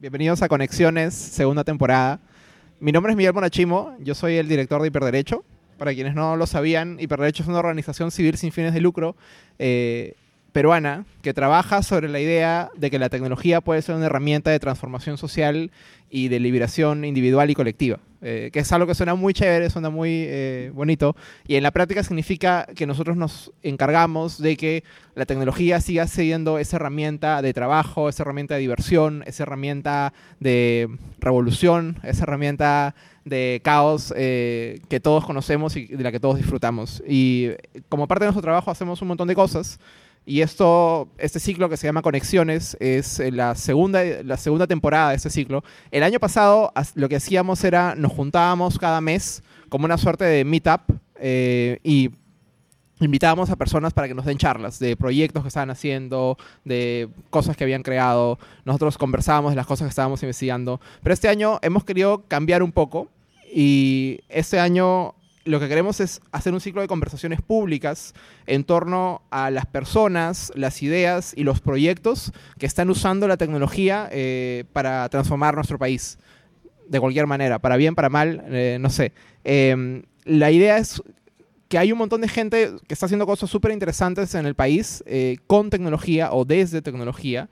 Bienvenidos a Conexiones, segunda temporada. Mi nombre es Miguel Monachimo, yo soy el director de Hiperderecho. Para quienes no lo sabían, Hiperderecho es una organización civil sin fines de lucro eh, peruana que trabaja sobre la idea de que la tecnología puede ser una herramienta de transformación social y de liberación individual y colectiva. Eh, que es algo que suena muy chévere, suena muy eh, bonito, y en la práctica significa que nosotros nos encargamos de que la tecnología siga siendo esa herramienta de trabajo, esa herramienta de diversión, esa herramienta de revolución, esa herramienta de caos eh, que todos conocemos y de la que todos disfrutamos. Y como parte de nuestro trabajo hacemos un montón de cosas. Y esto, este ciclo que se llama Conexiones es eh, la segunda, la segunda temporada de este ciclo. El año pasado lo que hacíamos era, nos juntábamos cada mes como una suerte de meetup eh, y invitábamos a personas para que nos den charlas de proyectos que estaban haciendo, de cosas que habían creado. Nosotros conversábamos de las cosas que estábamos investigando. Pero este año hemos querido cambiar un poco y este año lo que queremos es hacer un ciclo de conversaciones públicas en torno a las personas, las ideas y los proyectos que están usando la tecnología eh, para transformar nuestro país. De cualquier manera, para bien, para mal, eh, no sé. Em, la idea es que hay un montón de gente que está haciendo cosas súper interesantes en el país eh, con tecnología o desde tecnología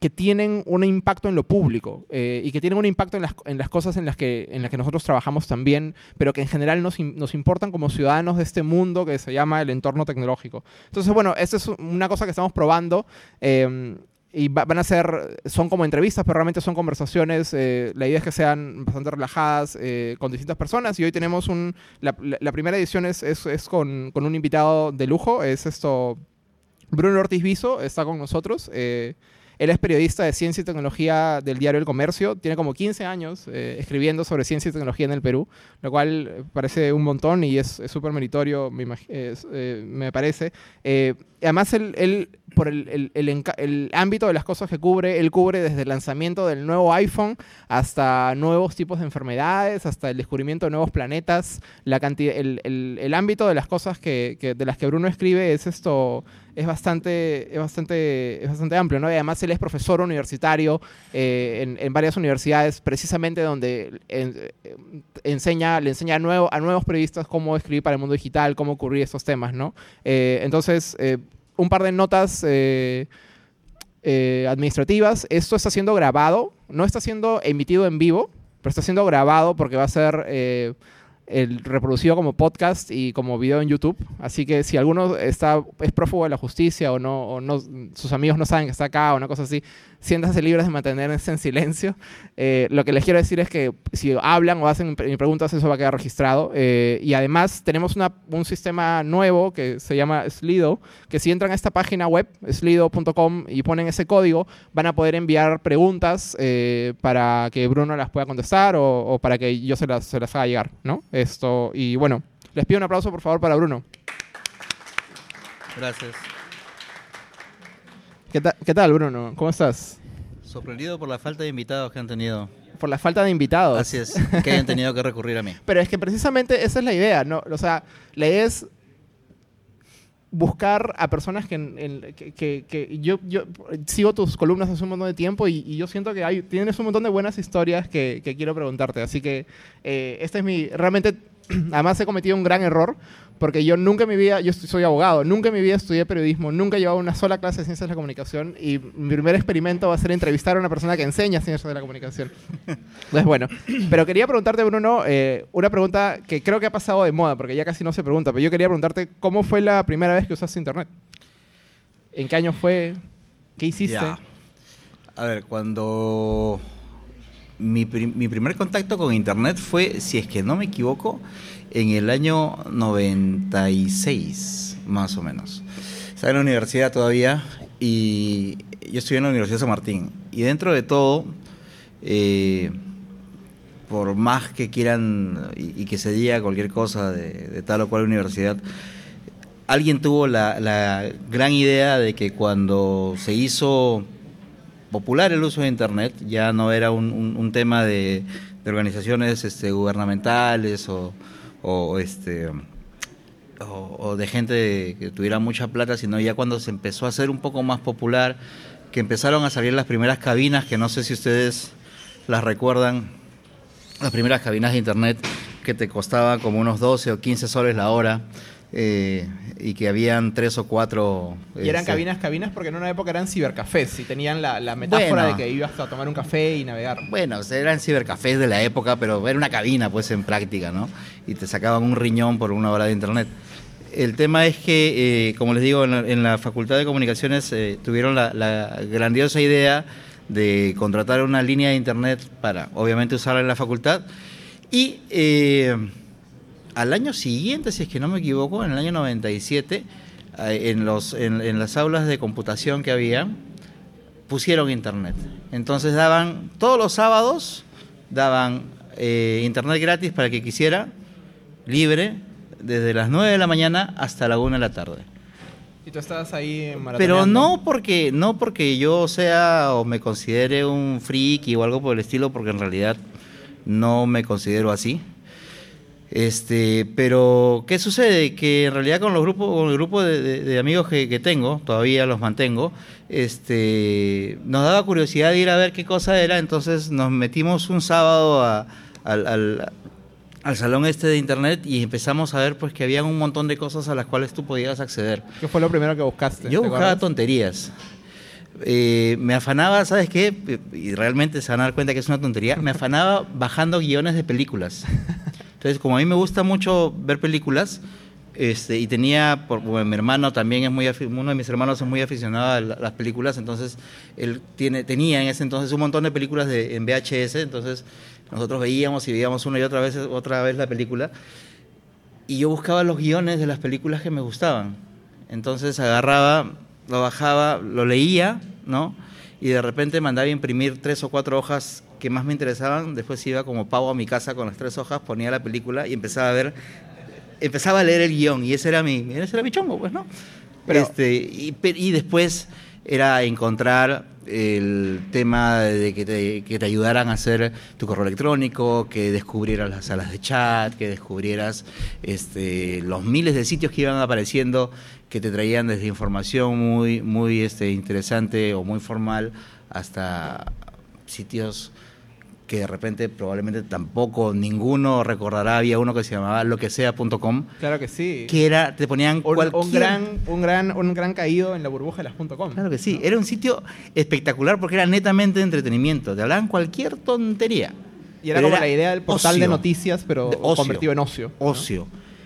que tienen un impacto en lo público eh, y que tienen un impacto en las, en las, cosas en las, que, en las que nosotros trabajamos también, pero que en general nos, nos importan como ciudadanos de este mundo que se llama el entorno tecnológico. Entonces, bueno, esta es una cosa que estamos probando. Em, y van a ser, son como entrevistas, pero realmente son conversaciones. Eh, la idea es que sean bastante relajadas eh, con distintas personas. Y hoy tenemos un. La, la primera edición es, es, es con, con, un invitado de lujo. Es esto. Bruno Ortiz Viso está con nosotros. Él es periodista de ciencia y tecnología del diario El Comercio. Tiene como 15 años eh, escribiendo sobre ciencia y tecnología en el Perú, lo cual parece un montón y es súper meritorio, me, eh, me parece. Eh, además, él, por el, el, el, ámbito de las cosas que cubre, él cubre desde el lanzamiento del nuevo iPhone hasta nuevos tipos de enfermedades, hasta el descubrimiento de nuevos planetas. La cantidad, el, ámbito de las cosas que, que, de las que Bruno escribe es esto es bastante, es bastante, es bastante amplio, ¿no? Además él es profesor universitario eh, en, varias universidades, precisamente donde eh, enseña, le enseña a, nuevo, a nuevos periodistas cómo escribir para el mundo digital, cómo ocurrir estos temas, ¿no? Eh, entonces, un par de notas administrativas. Esto está siendo grabado, no está siendo emitido en vivo, pero está siendo grabado porque va a ser el reproducido como podcast y como video en YouTube. Así que si alguno está, es prófugo de la justicia o no, o no sus amigos no saben que está acá o una cosa así, siéntanse libres de mantenerse en silencio. Eh, lo que les quiero decir es que si hablan o hacen preguntas, eso va a quedar registrado. Eh, y además tenemos una, un sistema nuevo que se llama Slido, que si entran a esta página web, slido.com, y ponen ese código, van a poder enviar preguntas eh, para que Bruno las pueda contestar o, o para que yo se las, se las haga llegar, ¿no? Esto, y bueno, les pido un aplauso por favor para Bruno. Gracias. ¿Qué, ¿Qué tal, Bruno? ¿Cómo estás? Sorprendido por la falta de invitados que han tenido. Por la falta de invitados. Así es, que hayan tenido que recurrir a mí. Pero es que precisamente esa es la idea, ¿no? O sea, la idea es buscar a personas que, que, que, yo, yo, sigo tus columnas hace un montón de tiempo y, yo siento que hay, tienes un montón de buenas historias que, quiero preguntarte. Así que eh, este es mi, realmente, además he cometido un gran error porque yo nunca en mi vida, yo soy abogado, nunca en mi vida estudié periodismo, nunca he llevado una sola clase de ciencias de la comunicación y mi primer experimento va a ser entrevistar a una persona que enseña ciencias de la comunicación. Entonces, bueno, pero quería preguntarte, Bruno, eh, una pregunta que creo que ha pasado de moda, porque ya casi no se pregunta, pero yo quería preguntarte, ¿cómo fue la primera vez que usaste Internet? ¿En qué año fue? ¿Qué hiciste? A ver, cuando mi, mi primer contacto con Internet fue, si es que no me equivoco, en el año 96, más o menos. Estaba en la universidad todavía y yo estudié en la Universidad de San Martín. Y dentro de todo, eh, por más que quieran y, que se diga cualquier cosa de, tal o cual universidad, alguien tuvo la, gran idea de que cuando se hizo popular el uso de Internet, ya no era un, tema de, organizaciones este, gubernamentales o, o este o, de gente que tuviera mucha plata, sino ya cuando se empezó a hacer un poco más popular, que empezaron a salir las primeras cabinas, que no sé si ustedes las recuerdan, las primeras cabinas de internet que te costaban como unos 12 o 15 soles la hora. Eh, y que habían tres o cuatro... Y eran este, cabinas, cabinas, porque en una época eran cibercafés y tenían la, la metáfora Bueno. de que ibas a tomar un café y navegar. Bueno, eran cibercafés de la época, pero era una cabina, pues, en práctica, ¿no? Y te sacaban un riñón por una hora de internet. El tema es que, eh, como les digo, en la, en la Facultad de Comunicaciones eh, tuvieron la, la grandiosa idea de contratar una línea de internet para, obviamente, usarla en la facultad. Y al año siguiente, si es que no me equivoco, en el año 97, eh, en, los, en, en las aulas de computación que había, pusieron internet. Entonces daban, todos los sábados, daban eh, internet gratis para que quisiera, libre, desde las 9 de la mañana hasta la 1 de la tarde. Y tú estabas ahí Pero no porque, no porque yo sea o me considere un friki o algo por el estilo, porque en realidad no me considero así. Este, pero ¿qué sucede? Que en realidad con los grupos, con el grupo de, de- de amigos que, que tengo, todavía los mantengo, este, nos daba curiosidad de ir a ver qué cosa era, entonces nos metimos un sábado a- al, al- al salón este de internet y empezamos a ver pues que había un montón de cosas a las cuales tú podías acceder. ¿Qué fue lo primero que buscaste? Yo ¿Te buscaba acuerdas? tonterías. Eh, me afanaba, ¿sabes qué? Y realmente se van a dar cuenta que es una tontería. Me afanaba bajando guiones de películas. Entonces, como a mí me gusta mucho ver películas, este, y tenía, por, bueno, mi hermano también es muy, uno de mis hermanos es muy aficionado a la- las películas, entonces él tiene, tenía en ese entonces un montón de películas de, en VHS, entonces nosotros veíamos y veíamos una y otra vez, otra vez la película, y yo buscaba los guiones de las películas que me gustaban. Entonces agarraba, lo bajaba, lo leía, ¿no? Y de repente mandaba imprimir tres o cuatro hojas que más me interesaban. Después iba como pavo a mi casa con las tres hojas, ponía la película y empezaba a ver, empezaba a leer el guion. Y ese era mi, ese era mi chongo, pues, ¿no? Pero- este, y, después era encontrar el tema de que te, que te ayudaran a hacer tu correo electrónico, que descubrieras las salas de chat, que descubrieras este, los miles de sitios que iban apareciendo que te traían desde información muy, muy este, interesante o muy formal hasta sitios que de repente probablemente tampoco ninguno recordará. Había uno que se llamaba loquesea.com, Claro que sí. que era, te ponían un, cualquier... un gran, un, gran, un gran caído en la burbuja de las .com. Claro que sí, era un sitio espectacular porque era netamente de entretenimiento, te hablaban cualquier tontería. Y era Pero como la idea del portal de ocio. noticias, pero De ocio. convertido en ocio. ¿no?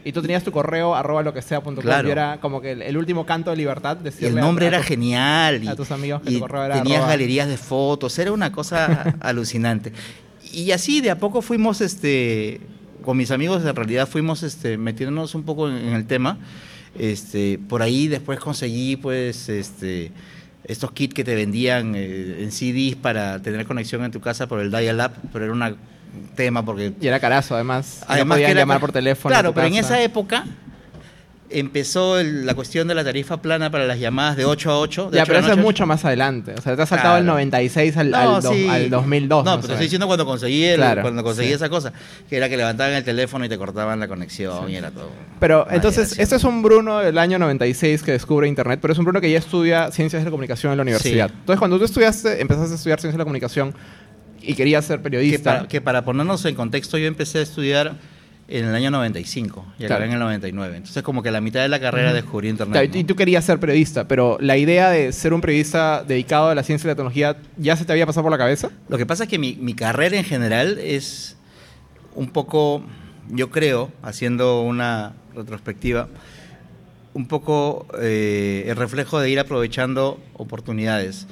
Y tú tenías tu correo arroba lo que sea punto com, Claro. y era como que el, el último canto de libertad. Y el nombre a- a era tus- genial. Y, a tus amigos que y tu correo era tenías arroba- galerías de fotos, era una cosa alucinante. Y así de a poco fuimos, este, con mis amigos en realidad fuimos este, metiéndonos un poco en, en el tema. Este, por ahí después conseguí pues este, estos kits que te vendían eh, en CDs para tener conexión en tu casa por el dial-up, pero era una- un tema porque Y era carazo, además. Y no Además podían que era llamar por teléfono. Claro, pero en esa época empezó el- la cuestión de la tarifa plana para las llamadas de 8 a 8. de Ya, 8 pero eso es mucho más adelante. O sea, te has saltado el Claro. 96 al, No, al, do- sí. al 2002. No, pero estoy diciendo cuando conseguí, el- Claro, cuando conseguí sí. esa cosa, que era que levantaban el teléfono y te cortaban la conexión y era todo. Pero entonces, generación. este es un Bruno del año 96 que descubre Internet, pero es un Bruno que ya estudia Ciencias de la Comunicación en la universidad. Entonces, cuando tú estudiaste, empezaste a estudiar Ciencias de la Comunicación y querías ser que periodista, para, que para ponernos en contexto, yo empecé a estudiar en el año 95 y Claro. acabé en el 99. Entonces, como que a la mitad de la carrera descubrí Internet. Claro, ¿no? y tú querías ser periodista, pero la idea de ser un periodista dedicado a la ciencia y la tecnología, ¿ya se te había pasado por la cabeza? Lo que pasa es que mi, mi carrera en general es un poco, yo creo, haciendo una retrospectiva, un poco eh, el reflejo de ir aprovechando oportunidades.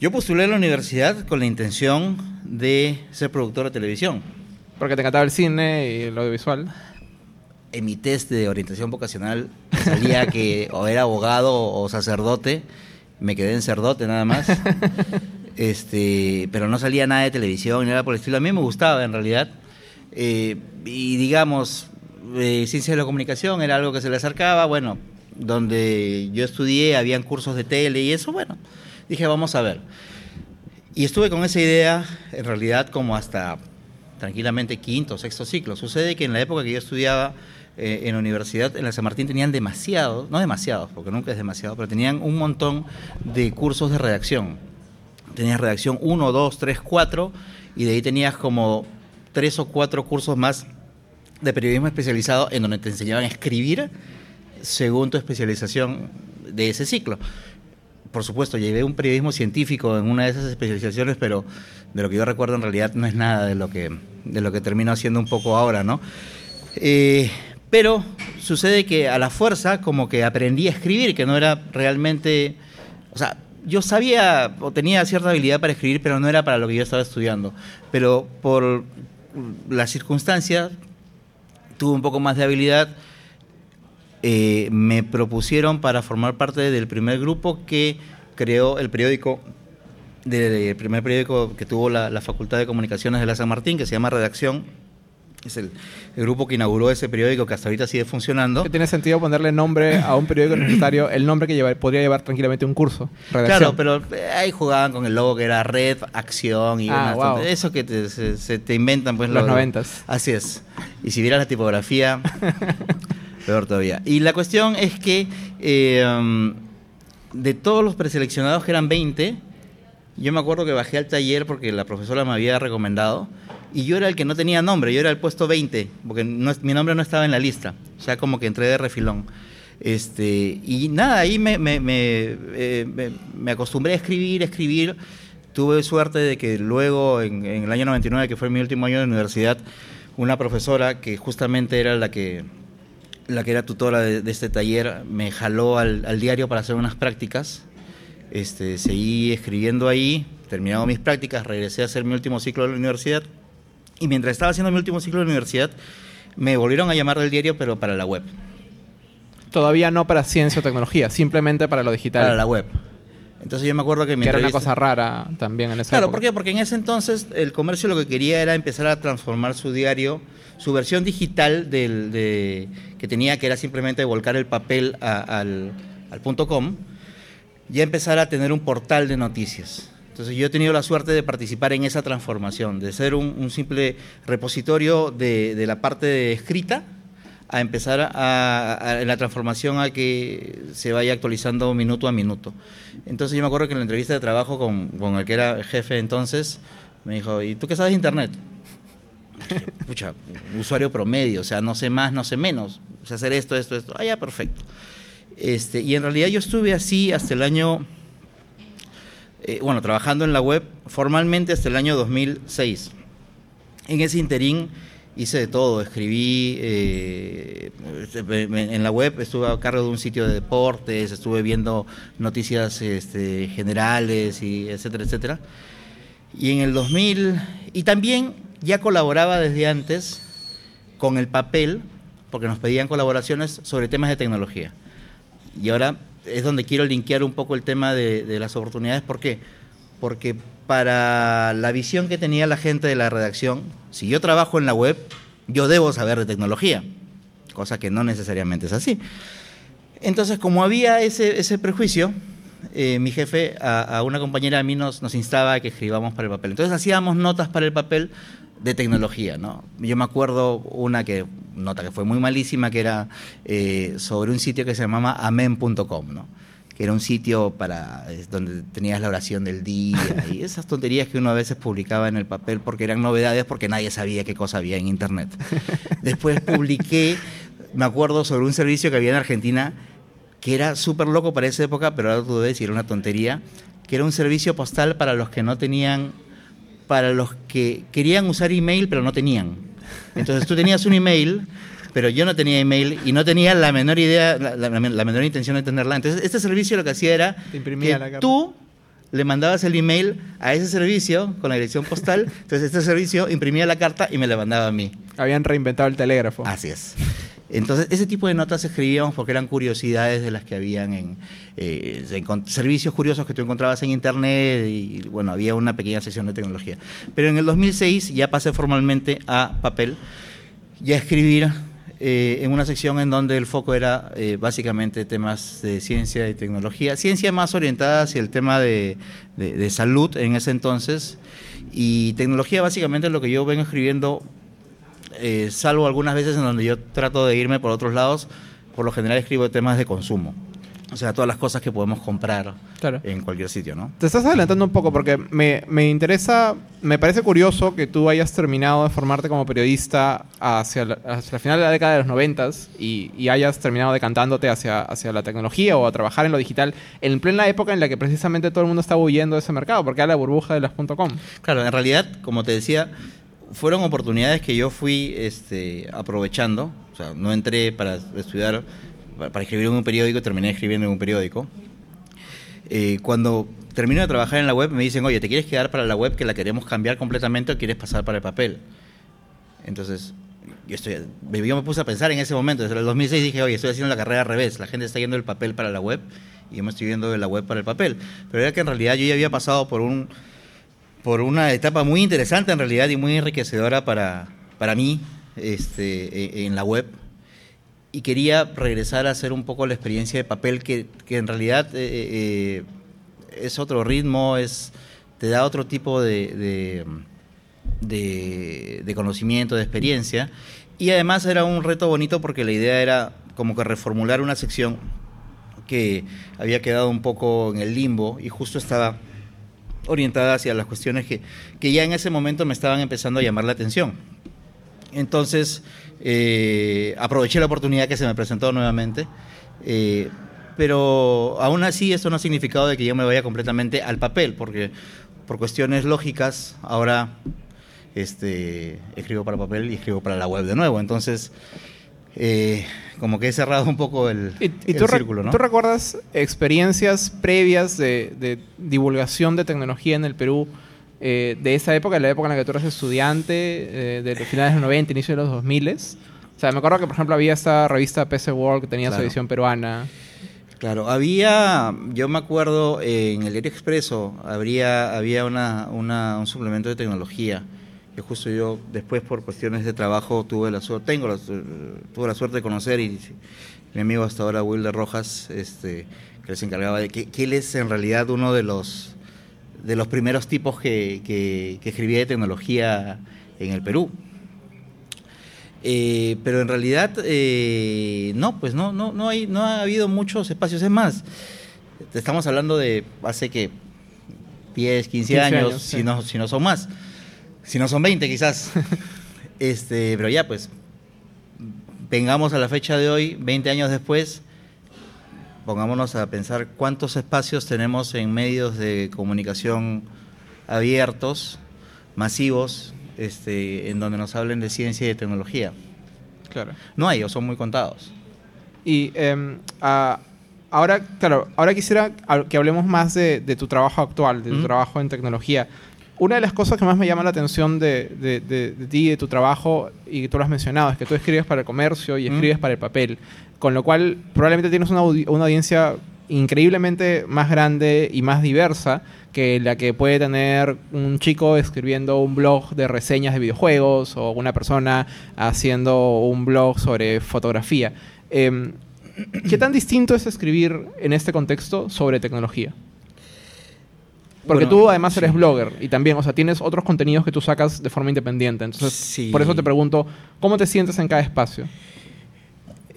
Yo postulé a la universidad con la intención de ser productor de televisión. Porque te encantaba el cine y el audiovisual. En mi test de orientación vocacional salía que o era abogado o sacerdote. Me quedé en cerdote nada más. este, pero no salía nada de televisión ni nada por el estilo. A mí me gustaba en realidad. Eh, y digamos, eh, ciencia de la comunicación era algo que se le acercaba. Bueno, donde yo estudié habían cursos de tele y eso, bueno, dije, vamos a ver. Y estuve con esa idea, en realidad, como hasta tranquilamente quinto sexto ciclo. Sucede que en la época que yo estudiaba, eh, en la universidad, en la San Martín, tenían demasiados, no demasiados, porque nunca es demasiado, pero tenían un montón de cursos de redacción. Tenías redacción 1, 2, 3, 4, y de ahí tenías como tres o cuatro cursos más de periodismo especializado en donde te enseñaban a escribir según tu especialización de ese ciclo. Por supuesto, llevé un periodismo científico en una de esas especializaciones, pero de lo que yo recuerdo en realidad no es nada de lo que, de lo que termino haciendo un poco ahora, ¿no? Eh, pero sucede que a la fuerza como que aprendí a escribir, que no era realmente, o sea, yo sabía o tenía cierta habilidad para escribir, pero no era para lo que yo estaba estudiando. Pero por las circunstancias tuve un poco más de habilidad eh, me propusieron para formar parte del primer grupo que creó el periódico, del primer periódico que tuvo la, Facultad de Comunicaciones de la San Martín, que se llama Redacción. Es el, grupo que inauguró ese periódico que hasta ahorita sigue funcionando. ¿Qué tiene sentido ponerle nombre a un periódico universitario, el nombre que podría llevar tranquilamente un curso. Claro, pero eh, ahí jugaban con el logo que era Red, Acción y ah, eso que te, se, te inventan pues los noventas. Así es. Y si vieras la tipografía, Peor todavía. Y la cuestión es que eh, um, de todos los preseleccionados, que eran 20, yo me acuerdo que bajé al taller porque la profesora me había recomendado y yo era el que no tenía nombre, yo era el puesto 20, porque mi nombre no estaba en la lista, o sea, como que entré de refilón. Este, y nada, ahí me, me, eh, me, me, acostumbré a escribir, escribir. Tuve suerte de que luego, en, en, el año 99, que fue mi último año de universidad, una profesora que justamente era la que la que era tutora de, este taller, me jaló al, diario para hacer unas prácticas. Este, seguí escribiendo ahí, terminado mis prácticas, regresé a hacer mi último ciclo de la universidad. Y mientras estaba haciendo mi último ciclo de la universidad, me volvieron a llamar del diario, pero para la web. Todavía no para ciencia o tecnología, simplemente para lo digital. Para la web. Entonces yo me acuerdo que... que era una cosa rara también en esa Claro, ¿por qué? Porque en ese entonces el comercio lo que quería era empezar a transformar su diario su versión digital del, de, que tenía, que era simplemente volcar el papel al, al punto .com, ya empezar a tener un portal de noticias. Entonces yo he tenido la suerte de participar en esa transformación, de ser un, simple repositorio de, de, la parte escrita a empezar a, en la transformación a que se vaya actualizando minuto a minuto. Entonces yo me acuerdo que en la entrevista de trabajo con, con el que era jefe entonces, me dijo, ¿y tú qué sabes de Internet? Pucha, usuario promedio, o sea, no sé más, no sé menos. O sea, hacer esto, esto, esto. Ah, ya, perfecto. Este, y en realidad yo estuve así hasta el año, eh, bueno, trabajando en la web formalmente hasta el año 2006. En ese interín hice de todo, escribí eh, en la web, estuve a cargo de un sitio de deportes, estuve viendo noticias este, generales y etcétera, etcétera. Y en el 2000, y también ya colaboraba desde antes con el papel, porque nos pedían colaboraciones sobre temas de tecnología. Y ahora es donde quiero linkear un poco el tema de, las oportunidades. ¿Por qué? Porque para la visión que tenía la gente de la redacción, si yo trabajo en la web, yo debo saber de tecnología, cosa que no necesariamente es así. Entonces, como había ese, prejuicio, eh, mi jefe a, una compañera a mí nos, instaba a que escribamos para el papel. Entonces hacíamos notas para el papel de tecnología, ¿no? Yo me acuerdo una que, nota que fue muy malísima, que era eh, sobre un sitio que se llamaba amen.com. Que era un sitio para donde tenías la oración del día y esas tonterías que uno a veces publicaba en el papel porque eran novedades porque nadie sabía qué cosa había en internet. Después publiqué, me acuerdo, sobre un servicio que había en Argentina que era súper loco para esa época, pero ahora tú ves y era una tontería, que era un servicio postal para los que no tenían para los que querían usar email pero no tenían. Entonces tú tenías un email, pero yo no tenía email y no tenía la menor idea, la, menor intención de tenerla. Entonces este servicio lo que hacía era que tú le mandabas el email a ese servicio con la dirección postal, entonces este servicio imprimía la carta y me la mandaba a mí. Habían reinventado el telégrafo. Así es. Entonces, ese tipo de notas escribíamos porque eran curiosidades de las que habían en, eh, servicios curiosos que tú encontrabas en Internet y, bueno, había una pequeña sección de tecnología. Pero en el 2006 ya pasé formalmente a papel y a escribir eh, en una sección en donde el foco era eh, básicamente temas de ciencia y tecnología, ciencia más orientada hacia el tema de, de salud en ese entonces. Y tecnología básicamente lo que yo vengo escribiendo eh, salvo algunas veces en donde yo trato de irme por otros lados, por lo general escribo temas de consumo. O sea, todas las cosas que podemos comprar Claro. en cualquier sitio, ¿no? Te estás adelantando un poco porque me, me interesa, me parece curioso que tú hayas terminado de formarte como periodista hacia la, hacia la final de la década de los noventas y, y hayas terminado decantándote hacia, hacia la tecnología o a trabajar en lo digital en plena época en la que precisamente todo el mundo estaba huyendo de ese mercado porque era la burbuja de las .com. Claro, en realidad, como te decía, fueron oportunidades que yo fui este, aprovechando. O sea, no entré para estudiar, para escribir en un periódico, terminé escribiendo en un periódico. Eh, cuando termino de trabajar en la web, me dicen, oye, ¿te quieres quedar para la web que la queremos cambiar completamente o quieres pasar para el papel? Entonces, yo, estoy, yo me puse a pensar en ese momento, desde el 2006 dije, oye, estoy haciendo la carrera al revés, la gente está yendo del papel para la web y yo me estoy yendo de la web para el papel. Pero era que en realidad yo ya había pasado por un por una etapa muy interesante en realidad y muy enriquecedora para, para mí este, e- en la web. Y quería regresar a hacer un poco la experiencia de papel que, que en realidad eh, eh, es otro ritmo, es, te da otro tipo de, de, de- de conocimiento, de experiencia. Y además era un reto bonito porque la idea era como que reformular una sección que había quedado un poco en el limbo y justo estaba orientada hacia las cuestiones que, que ya en ese momento me estaban empezando a llamar la atención. Entonces, eh, aproveché la oportunidad que se me presentó nuevamente, eh, pero aún así esto no ha significado de que yo me vaya completamente al papel, porque por cuestiones lógicas ahora este, escribo para papel y escribo para la web de nuevo. Entonces, eh, como que he cerrado un poco el, ¿Y, y el tú, re- círculo, ¿no? tú recuerdas experiencias previas de, de divulgación de tecnología en el Perú eh, de esa época, de la época en la que tú eras estudiante, eh, de los finales de los 90, inicio de los 2000? O sea, me acuerdo que, por ejemplo, había esta revista PC World que tenía su Claro. edición peruana. Claro, había, yo me acuerdo eh, en el Diario Expreso, habría, había una, una- un suplemento de tecnología que justo yo después por cuestiones de trabajo tuve la suerte, tengo la, su- tuve la suerte de conocer y mi amigo hasta ahora Wilder Rojas, este, que les encargaba de que, que él es en realidad uno de los de los primeros tipos que, que- que escribía de tecnología en el Perú. Eh, pero en realidad eh, no, pues no, no, no hay, no ha habido muchos espacios. Es más, te estamos hablando de hace que 10, 15, 15 años, años, sí. si, no, si no son más, si no son 20 quizás. este, pero ya pues, vengamos a la fecha de hoy, 20 años después, pongámonos a pensar cuántos espacios tenemos en medios de comunicación abiertos, masivos, este, en donde nos hablen de ciencia y de tecnología. Claro. No hay, o son muy contados. Y em, ah, ahora, claro, ahora quisiera que hablemos más de, de tu trabajo actual, de tu trabajo en tecnología. Una de las cosas que más me llama la atención de, de, de- de ti, de tu trabajo, y que tú lo has mencionado, es que tú escribes para el comercio y Ujú. escribes para el papel, con lo cual probablemente tienes una, audi- una audiencia increíblemente más grande y más diversa que la que puede tener un chico escribiendo un blog de reseñas de videojuegos o una persona haciendo un blog sobre fotografía. Em, ¿Qué tan distinto es escribir en este contexto sobre tecnología? Porque Bueno, tú además eres sí. blogger y también, o sea, tienes otros contenidos que tú sacas de forma independiente. Entonces, Sí. por eso te pregunto, ¿cómo te sientes en cada espacio?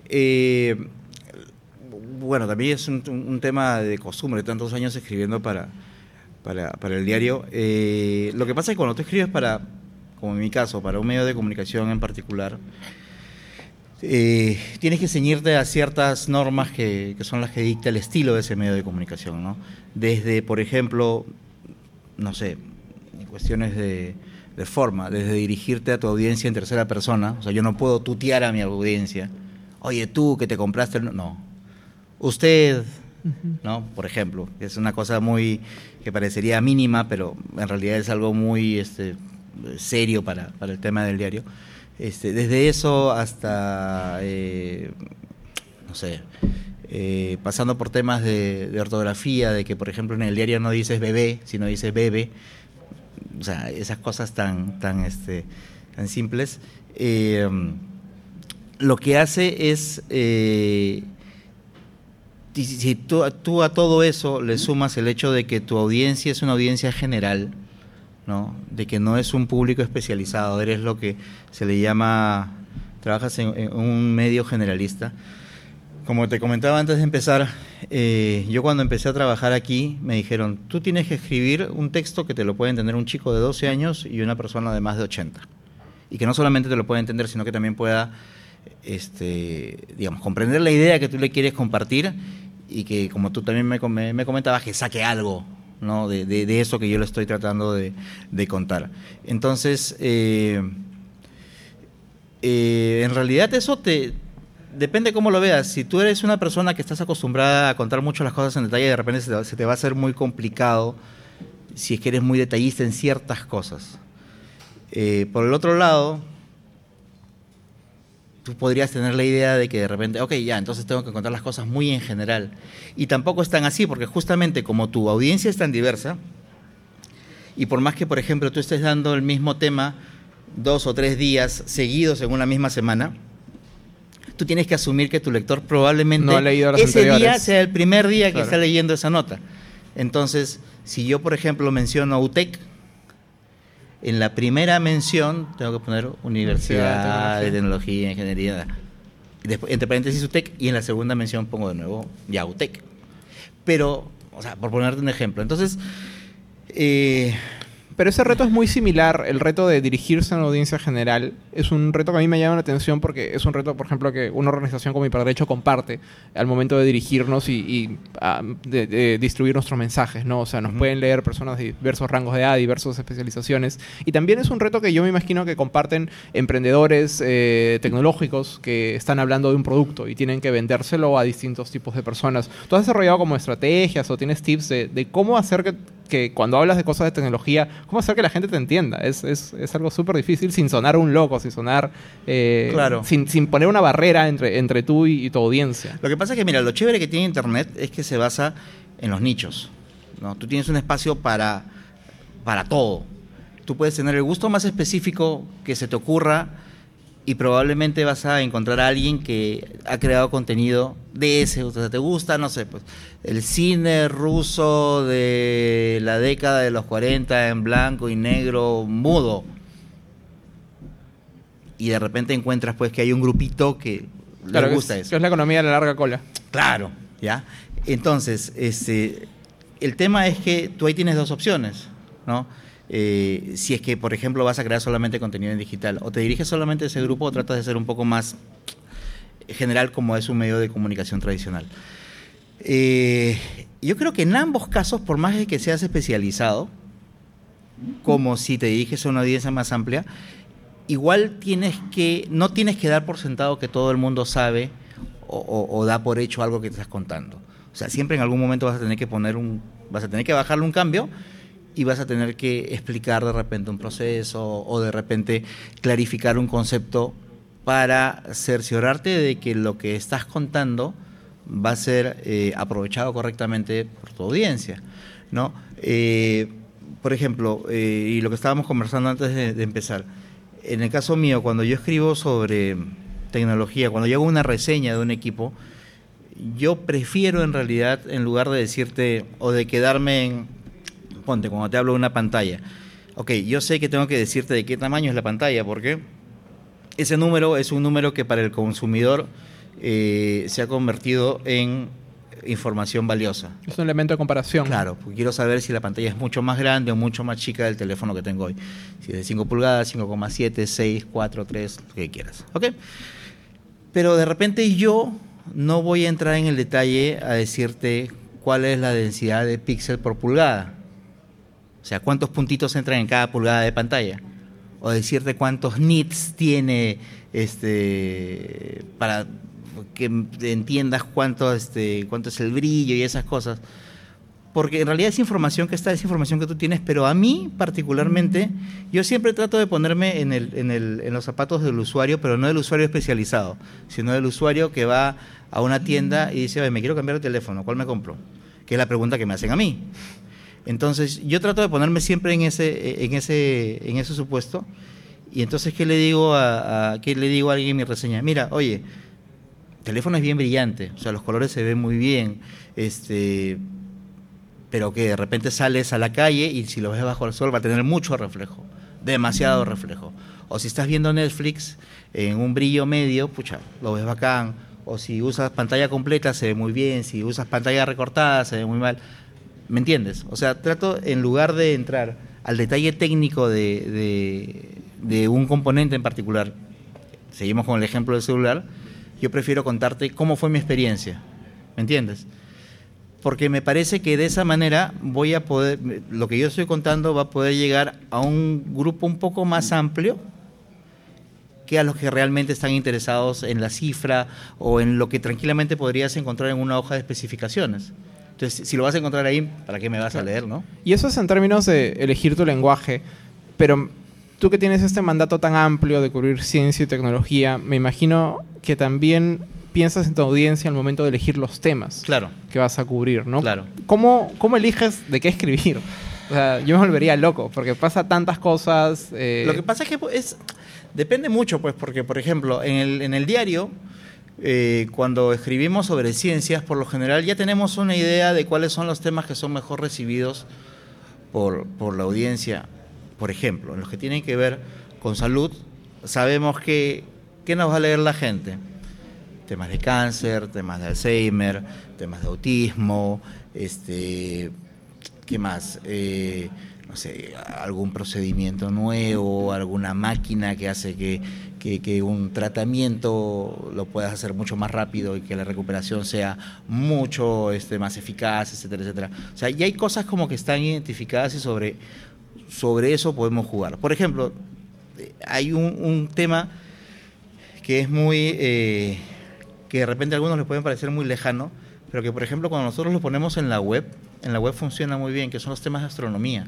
Eh, bueno, también es un, un tema de costumbre, tantos años escribiendo para, para, para el diario. Eh, lo que pasa es que cuando tú escribes para, como en mi caso, para un medio de comunicación en particular, eh, tienes que ceñirte a ciertas normas que, que son las que dicta el estilo de ese medio de comunicación, ¿no? Desde, por ejemplo, no sé, cuestiones de, de forma, desde dirigirte a tu audiencia en tercera persona, o sea, yo no puedo tutear a mi audiencia, oye, tú que te compraste, el... no, usted, ¿no? Por ejemplo, es una cosa muy, que parecería mínima, pero en realidad es algo muy este, serio para, para el tema del diario. Este, desde eso hasta, eh, no sé, eh, pasando por temas de, ortografía, de que por ejemplo en el diario no dices bebé, sino dices bebe, o sea, esas cosas tan, tan, este, tan simples. eh, lo que hace es, eh, si, si tú, tú a todo eso le sumas el hecho de que tu audiencia es una audiencia general, De que no es un público especializado, eres lo que se le llama, trabajas en, un medio generalista. Como te comentaba antes de empezar, eh, yo cuando empecé a trabajar aquí me dijeron, tú tienes que escribir un texto que te lo puede entender un chico de 12 años y una persona de más de 80. Y que no solamente te lo puede entender, sino que también pueda, este, digamos, comprender la idea que tú le quieres compartir y que, como tú también me, me comentabas, que saque algo ¿no? De, eso que yo le estoy tratando de, contar. Entonces, eh, eh, en realidad eso te depende cómo lo veas. Si tú eres una persona que estás acostumbrada a contar mucho las cosas en detalle, de repente se te, va a hacer muy complicado si es que eres muy detallista en ciertas cosas. Eh, por el otro lado, tú podrías tener la idea de que de repente, ok, ya, entonces tengo que contar las cosas muy en general. Y tampoco es tan así, porque justamente como tu audiencia es tan diversa, y por más que, por ejemplo, tú estés dando el mismo tema dos o tres días seguidos en una misma semana, tú tienes que asumir que tu lector probablemente no ha leído ese día sea el primer día que está leyendo esa nota. Entonces, si yo, por ejemplo, menciono UTEC, en la primera mención tengo que poner Universidad de Tecnología, Ingeniería, después, entre paréntesis UTEC, y en la segunda mención pongo de nuevo ya UTEC. Pero, o sea, por ponerte un ejemplo. Entonces, eh, pero ese reto es muy similar, el reto de dirigirse a una audiencia general. Es un reto que a mí me llama la atención porque es un reto, por ejemplo, que una organización como Hiperderecho comparte al momento de dirigirnos y, ah, de, distribuir nuestros mensajes, ¿no? O sea, nos pueden leer personas de diversos rangos de edad, diversas especializaciones. Y también es un reto que yo me imagino que comparten emprendedores eh, tecnológicos que están hablando de un producto y tienen que vendérselo a distintos tipos de personas. ¿Tú has desarrollado como estrategias o tienes tips de cómo hacer que que cuando hablas de cosas de tecnología, ¿cómo hacer que la gente te entienda? Es, es, es algo súper difícil sin sonar un loco, sin sonar... Eh, claro. Sin, sin, poner una barrera entre, entre tú y, tu audiencia. Lo que pasa es que, mira, lo chévere que tiene Internet es que se basa en los nichos. ¿no? Tú tienes un espacio para, para todo. Tú puedes tener el gusto más específico que se te ocurra y probablemente vas a encontrar a alguien que ha creado contenido de ese, o sea, te gusta, no sé, pues el cine ruso de la década de los 40 en blanco y negro mudo. Y de repente encuentras pues que hay un grupito que le gusta eso. Que es la economía de la larga cola. Claro, ¿ya? Entonces, este, el tema es que tú ahí tienes dos opciones, ¿no? Eh, si es que, por ejemplo, vas a crear solamente contenido en digital, o te diriges solamente a ese grupo o tratas de ser un poco más general como es un medio de comunicación tradicional. Eh, yo creo que en ambos casos, por más que seas especializado, como si te diriges a una audiencia más amplia, igual tienes que, no tienes que dar por sentado que todo el mundo sabe o, da por hecho algo que te estás contando. O sea, siempre en algún momento vas a tener que poner un, vas a tener que bajarle un cambio y vas a tener que explicar de repente un proceso o de repente clarificar un concepto para cerciorarte de que lo que estás contando va a ser eh, aprovechado correctamente por tu audiencia. ¿no? Eh, por ejemplo, eh, y lo que estábamos conversando antes de, empezar, en el caso mío, cuando yo escribo sobre tecnología, cuando yo hago una reseña de un equipo, yo prefiero en realidad, en lugar de decirte o de quedarme en ponte, cuando te hablo de una pantalla, ok, yo sé que tengo que decirte de qué tamaño es la pantalla, porque ese número es un número que para el consumidor eh, se ha convertido en información valiosa. Es un elemento de comparación. Claro, porque quiero saber si la pantalla es mucho más grande o mucho más chica del teléfono que tengo hoy. Si es de 5 pulgadas, 5,7, 6, 4, 3, lo que quieras. ¿Ok? Pero de repente yo no voy a entrar en el detalle a decirte cuál es la densidad de píxel por pulgada. O sea, cuántos puntitos entran en cada pulgada de pantalla. O decirte cuántos nits tiene este para que entiendas cuánto, este, cuánto es el brillo y esas cosas. Porque en realidad es información que está, es información que tú tienes, pero a mí particularmente, yo siempre trato de ponerme en, el, en, el, en los zapatos del usuario, pero no del usuario especializado, sino del usuario que va a una tienda y dice, Oye, me quiero cambiar de teléfono, ¿cuál me compro? Que es la pregunta que me hacen a mí. Entonces, yo trato de ponerme siempre en ese, en ese, en ese supuesto. Y entonces, ¿qué le digo a, qué le digo a alguien en mi reseña? Mira, oye, el teléfono es bien brillante, o sea, los colores se ven muy bien, este, pero que de repente sales a la calle y si lo ves bajo el sol va a tener mucho reflejo, demasiado reflejo. O si estás viendo Netflix en un brillo medio, pucha, lo ves bacán. O si usas pantalla completa se ve muy bien, si usas pantalla recortada se ve muy mal. ¿Me entiendes? O sea, trato en lugar de entrar al detalle técnico de, un componente en particular, seguimos con el ejemplo del celular, yo prefiero contarte cómo fue mi experiencia. ¿Me entiendes? Porque me parece que de esa manera voy a poder, lo que yo estoy contando va a poder llegar a un grupo un poco más amplio que a los que realmente están interesados en la cifra o en lo que tranquilamente podrías encontrar en una hoja de especificaciones. Entonces, si lo vas a encontrar ahí, ¿para qué me vas a leer, no? Y eso es en términos de elegir tu lenguaje, pero tú que tienes este mandato tan amplio de cubrir ciencia y tecnología, me imagino que también piensas en tu audiencia al momento de elegir los temas claro. que vas a cubrir, ¿no? Claro. ¿Cómo, cómo eliges de qué escribir? O sea, yo me volvería loco porque pasa tantas cosas. Eh... Lo que pasa es que es, depende mucho, pues, porque, por ejemplo, en el, en el diario, eh, cuando escribimos sobre ciencias, por lo general ya tenemos una idea de cuáles son los temas que son mejor recibidos por, por la audiencia por ejemplo, en los que tienen que ver con salud, sabemos que, ¿qué nos va a leer la gente? Temas de cáncer, temas de Alzheimer, temas de autismo, este, ¿qué más? Eh, no sé, algún procedimiento nuevo, alguna máquina que hace que, un tratamiento lo puedas hacer mucho más rápido y que la recuperación sea mucho este, más eficaz, etcétera, etcétera. O sea, ya hay cosas como que están identificadas y sobre eso podemos jugar. Por ejemplo, hay un, tema que es muy, eh, que de repente a algunos les puede parecer muy lejano, pero que por ejemplo cuando nosotros lo ponemos en la web, en la web funciona muy bien, que son los temas de astronomía.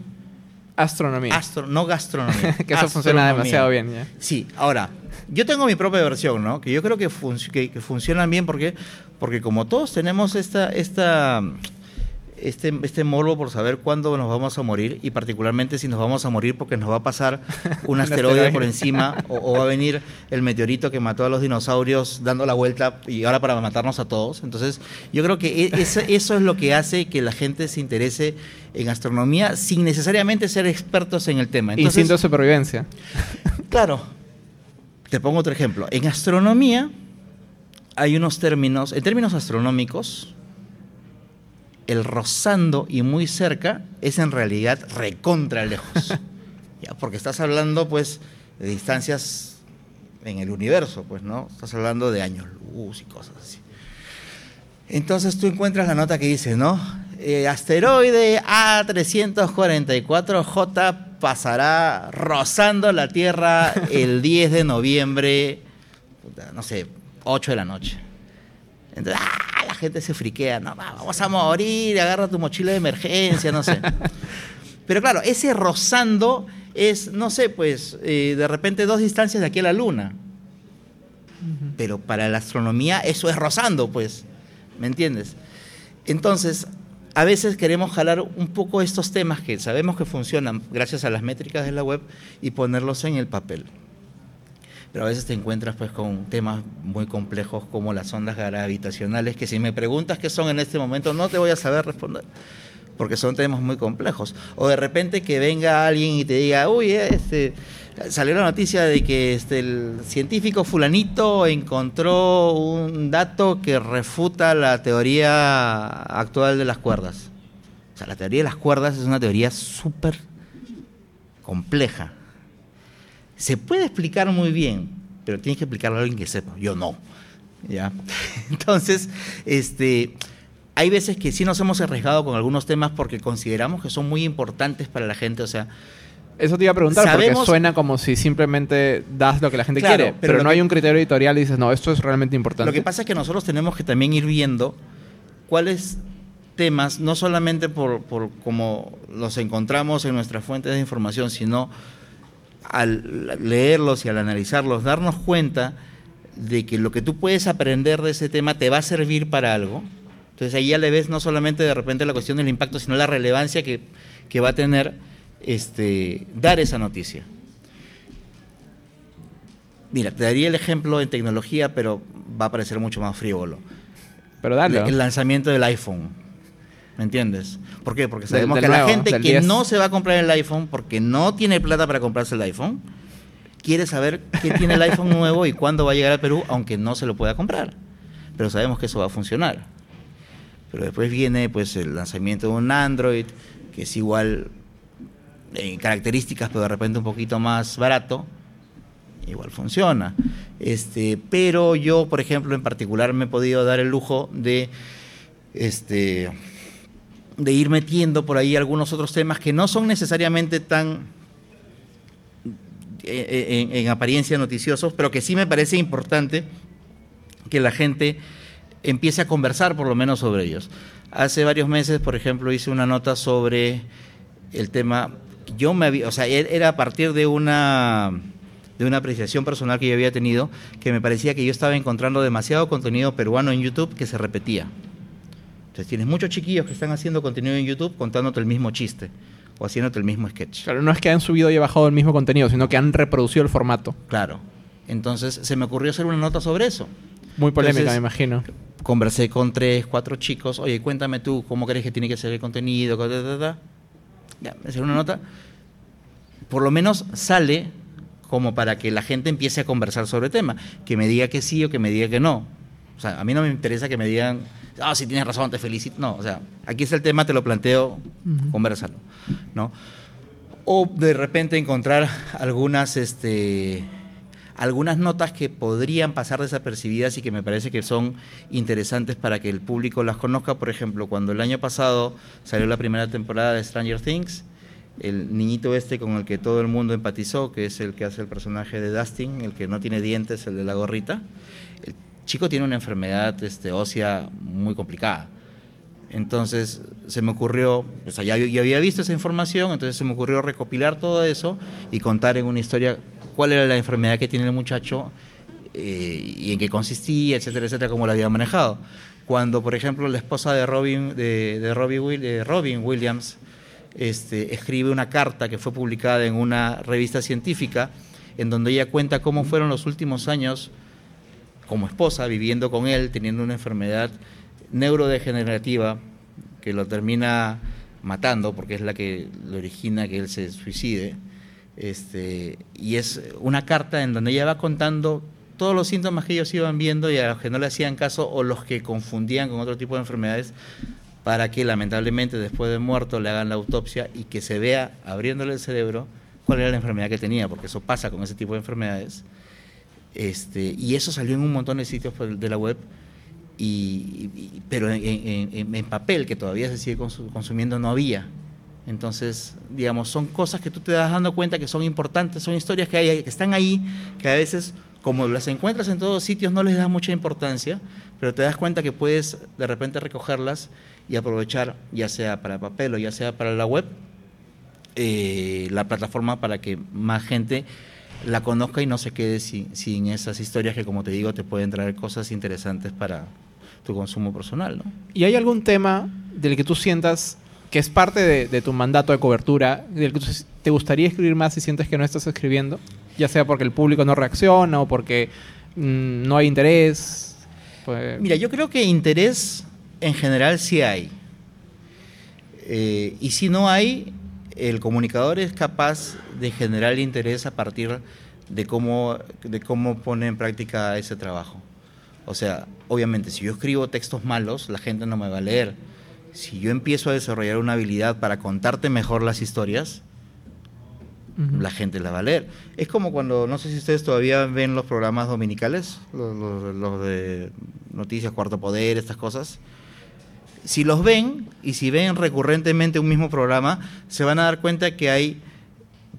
Astronomía. no gastronomía. que eso funciona demasiado bien. ¿ya? Sí, ahora, yo tengo mi propia versión, ¿no? Que yo creo que, que, que funcionan bien porque, porque como todos tenemos esta, esta este, este morbo por saber cuándo nos vamos a morir y particularmente si nos vamos a morir porque nos va a pasar un asteroide por encima o, va a venir el meteorito que mató a los dinosaurios dando la vuelta y ahora para matarnos a todos. Entonces yo creo que e, eso, eso es lo que hace que la gente se interese en astronomía sin necesariamente ser expertos en el tema. Entonces, Instinto de supervivencia. Claro. Te pongo otro ejemplo. En astronomía hay unos términos, en términos astronómicos, el rozando y muy cerca es en realidad recontra lejos. ya, porque estás hablando pues de distancias en el universo, pues, ¿no? Estás hablando de años luz y cosas así. Entonces tú encuentras la nota que dice, ¿no? Eh, asteroide A344J pasará rozando la Tierra el 10 de noviembre, no sé, 8 de la noche. Entonces, ¡ah! La gente se friquea, no, vamos a morir, agarra tu mochila de emergencia, no sé. Pero claro, ese rozando es, no sé, pues eh, de repente dos distancias de aquí a la luna. Pero para la astronomía eso es rozando, pues, ¿me entiendes? Entonces, a veces queremos jalar un poco estos temas que sabemos que funcionan gracias a las métricas de la web y ponerlos en el papel pero a veces te encuentras pues con temas muy complejos como las ondas gravitacionales, que si me preguntas qué son en este momento no te voy a saber responder, porque son temas muy complejos. O de repente que venga alguien y te diga, uy, este, salió la noticia de que este, el científico fulanito encontró un dato que refuta la teoría actual de las cuerdas. O sea, la teoría de las cuerdas es una teoría súper compleja se puede explicar muy bien, pero tienes que explicarlo a alguien que sepa. Yo no. ¿ya? Entonces, este, hay veces que sí nos hemos arriesgado con algunos temas porque consideramos que son muy importantes para la gente. O sea, eso te iba a preguntar, porque suena como si simplemente das lo que la gente quiere, pero, no hay un criterio editorial y dices, no, esto es realmente importante. Lo que pasa es que nosotros tenemos que también ir viendo cuáles temas, no solamente por, por cómo los encontramos en nuestras fuentes de información, sino al leerlos y al analizarlos, darnos cuenta de que lo que tú puedes aprender de ese tema te va a servir para algo. Entonces ahí ya le ves no solamente de repente la cuestión del impacto, sino la relevancia que, va a tener este, dar esa noticia. Mira, te daría el ejemplo en tecnología, pero va a parecer mucho más frívolo. Pero dale. El lanzamiento del iPhone. ¿Me entiendes? ¿Por qué? Porque sabemos que la gente que no se va a comprar el iPhone porque no tiene plata para comprarse el iPhone, quiere saber qué tiene el iPhone nuevo y cuándo va a llegar a Perú, aunque no se lo pueda comprar. Pero sabemos que eso va a funcionar. Pero después viene pues el lanzamiento de un Android, que es igual en características, pero de repente un poquito más barato, igual funciona. Este, pero yo, por ejemplo, en particular me he podido dar el lujo de este de ir metiendo por ahí algunos otros temas que no son necesariamente tan eh, en, apariencia noticiosos, pero que sí me parece importante que la gente empiece a conversar por lo menos sobre ellos. Hace varios meses, por ejemplo, hice una nota sobre el tema, yo me había, o sea, e, era a partir de una de una apreciación personal que yo había tenido, que me parecía que yo estaba encontrando demasiado contenido peruano en YouTube que se repetía. Entonces tienes muchos chiquillos que están haciendo contenido en YouTube contándote el mismo chiste o haciéndote el mismo sketch. Claro, no es que han subido y bajado el mismo contenido, sino que han reproducido el formato. Claro. Entonces se me ocurrió hacer una nota sobre eso. Muy polémica, me imagino. Conversé con tres, cuatro chicos. Oye, cuéntame tú, ¿cómo crees que tiene que ser el contenido? Ya, hacer una nota. Por lo menos sale como para que la gente empiece a conversar sobre el tema. Que me diga que sí o que me diga que no. O sea, a mí no me interesa que me digan ah, si tienes razón, te felicito. No, o sea, aquí es el tema, te lo planteo, conversalo, ¿no? O de repente encontrar algunas, este, algunas notas que podrían pasar desapercibidas y que me parece que son interesantes para que el público las conozca. Por ejemplo, cuando el año pasado salió la primera temporada de Stranger Things, el niñito este con el que todo el mundo empatizó, que es el que hace el personaje de Dustin, el que no tiene dientes, el de la gorrita, chico tiene una enfermedad este, ósea muy complicada. Entonces se me ocurrió, o sea, ya, había visto esa información, entonces se me ocurrió recopilar todo eso y contar en una historia cuál era la enfermedad que tiene el muchacho eh, y en qué consistía, etcétera, etcétera, cómo la había manejado. Cuando, por ejemplo, la esposa de Robin, de Robin, Williams este, escribe una carta que fue publicada en una revista científica en donde ella cuenta cómo fueron los últimos años como esposa, viviendo con él, teniendo una enfermedad neurodegenerativa que lo termina matando, porque es la que le origina que él se suicide. Este, y es una carta en donde ella va contando todos los síntomas que ellos iban viendo y a los que no le hacían caso o los que confundían con otro tipo de enfermedades para que lamentablemente después de muerto le hagan la autopsia y que se vea abriéndole el cerebro cuál era la enfermedad que tenía, porque eso pasa con ese tipo de enfermedades este, y eso salió en un montón de sitios de la web, y, pero en, papel, que todavía se sigue consumiendo, no había. Entonces, digamos, son cosas que tú te das dando cuenta que son importantes, son historias que, hay, que están ahí, que a veces, como las encuentras en todos sitios, no les das mucha importancia, pero te das cuenta que puedes de repente recogerlas y aprovechar, ya sea para papel o ya sea para la web, eh, la plataforma para que más gente la conozca y no se quede sin, esas historias que, como te digo, te pueden traer cosas interesantes para tu consumo personal. ¿no? ¿Y hay algún tema del que tú sientas que es parte de, tu mandato de cobertura, del que te gustaría escribir más y sientes que no estás escribiendo? Ya sea porque el público no reacciona o porque mm, no hay interés. Pues Mira, yo creo que interés en general sí hay. Eh, y si no hay, el comunicador es capaz de generar interés a partir de cómo, de cómo pone en práctica ese trabajo. O sea, obviamente, si yo escribo textos malos, la gente no me va a leer. Si yo empiezo a desarrollar una habilidad para contarte mejor las historias, la gente la va a leer. Es como cuando, no sé si ustedes todavía ven los programas dominicales, los de Noticias, Cuarto Poder, estas cosas si los ven y si ven recurrentemente un mismo programa, se van a dar cuenta que hay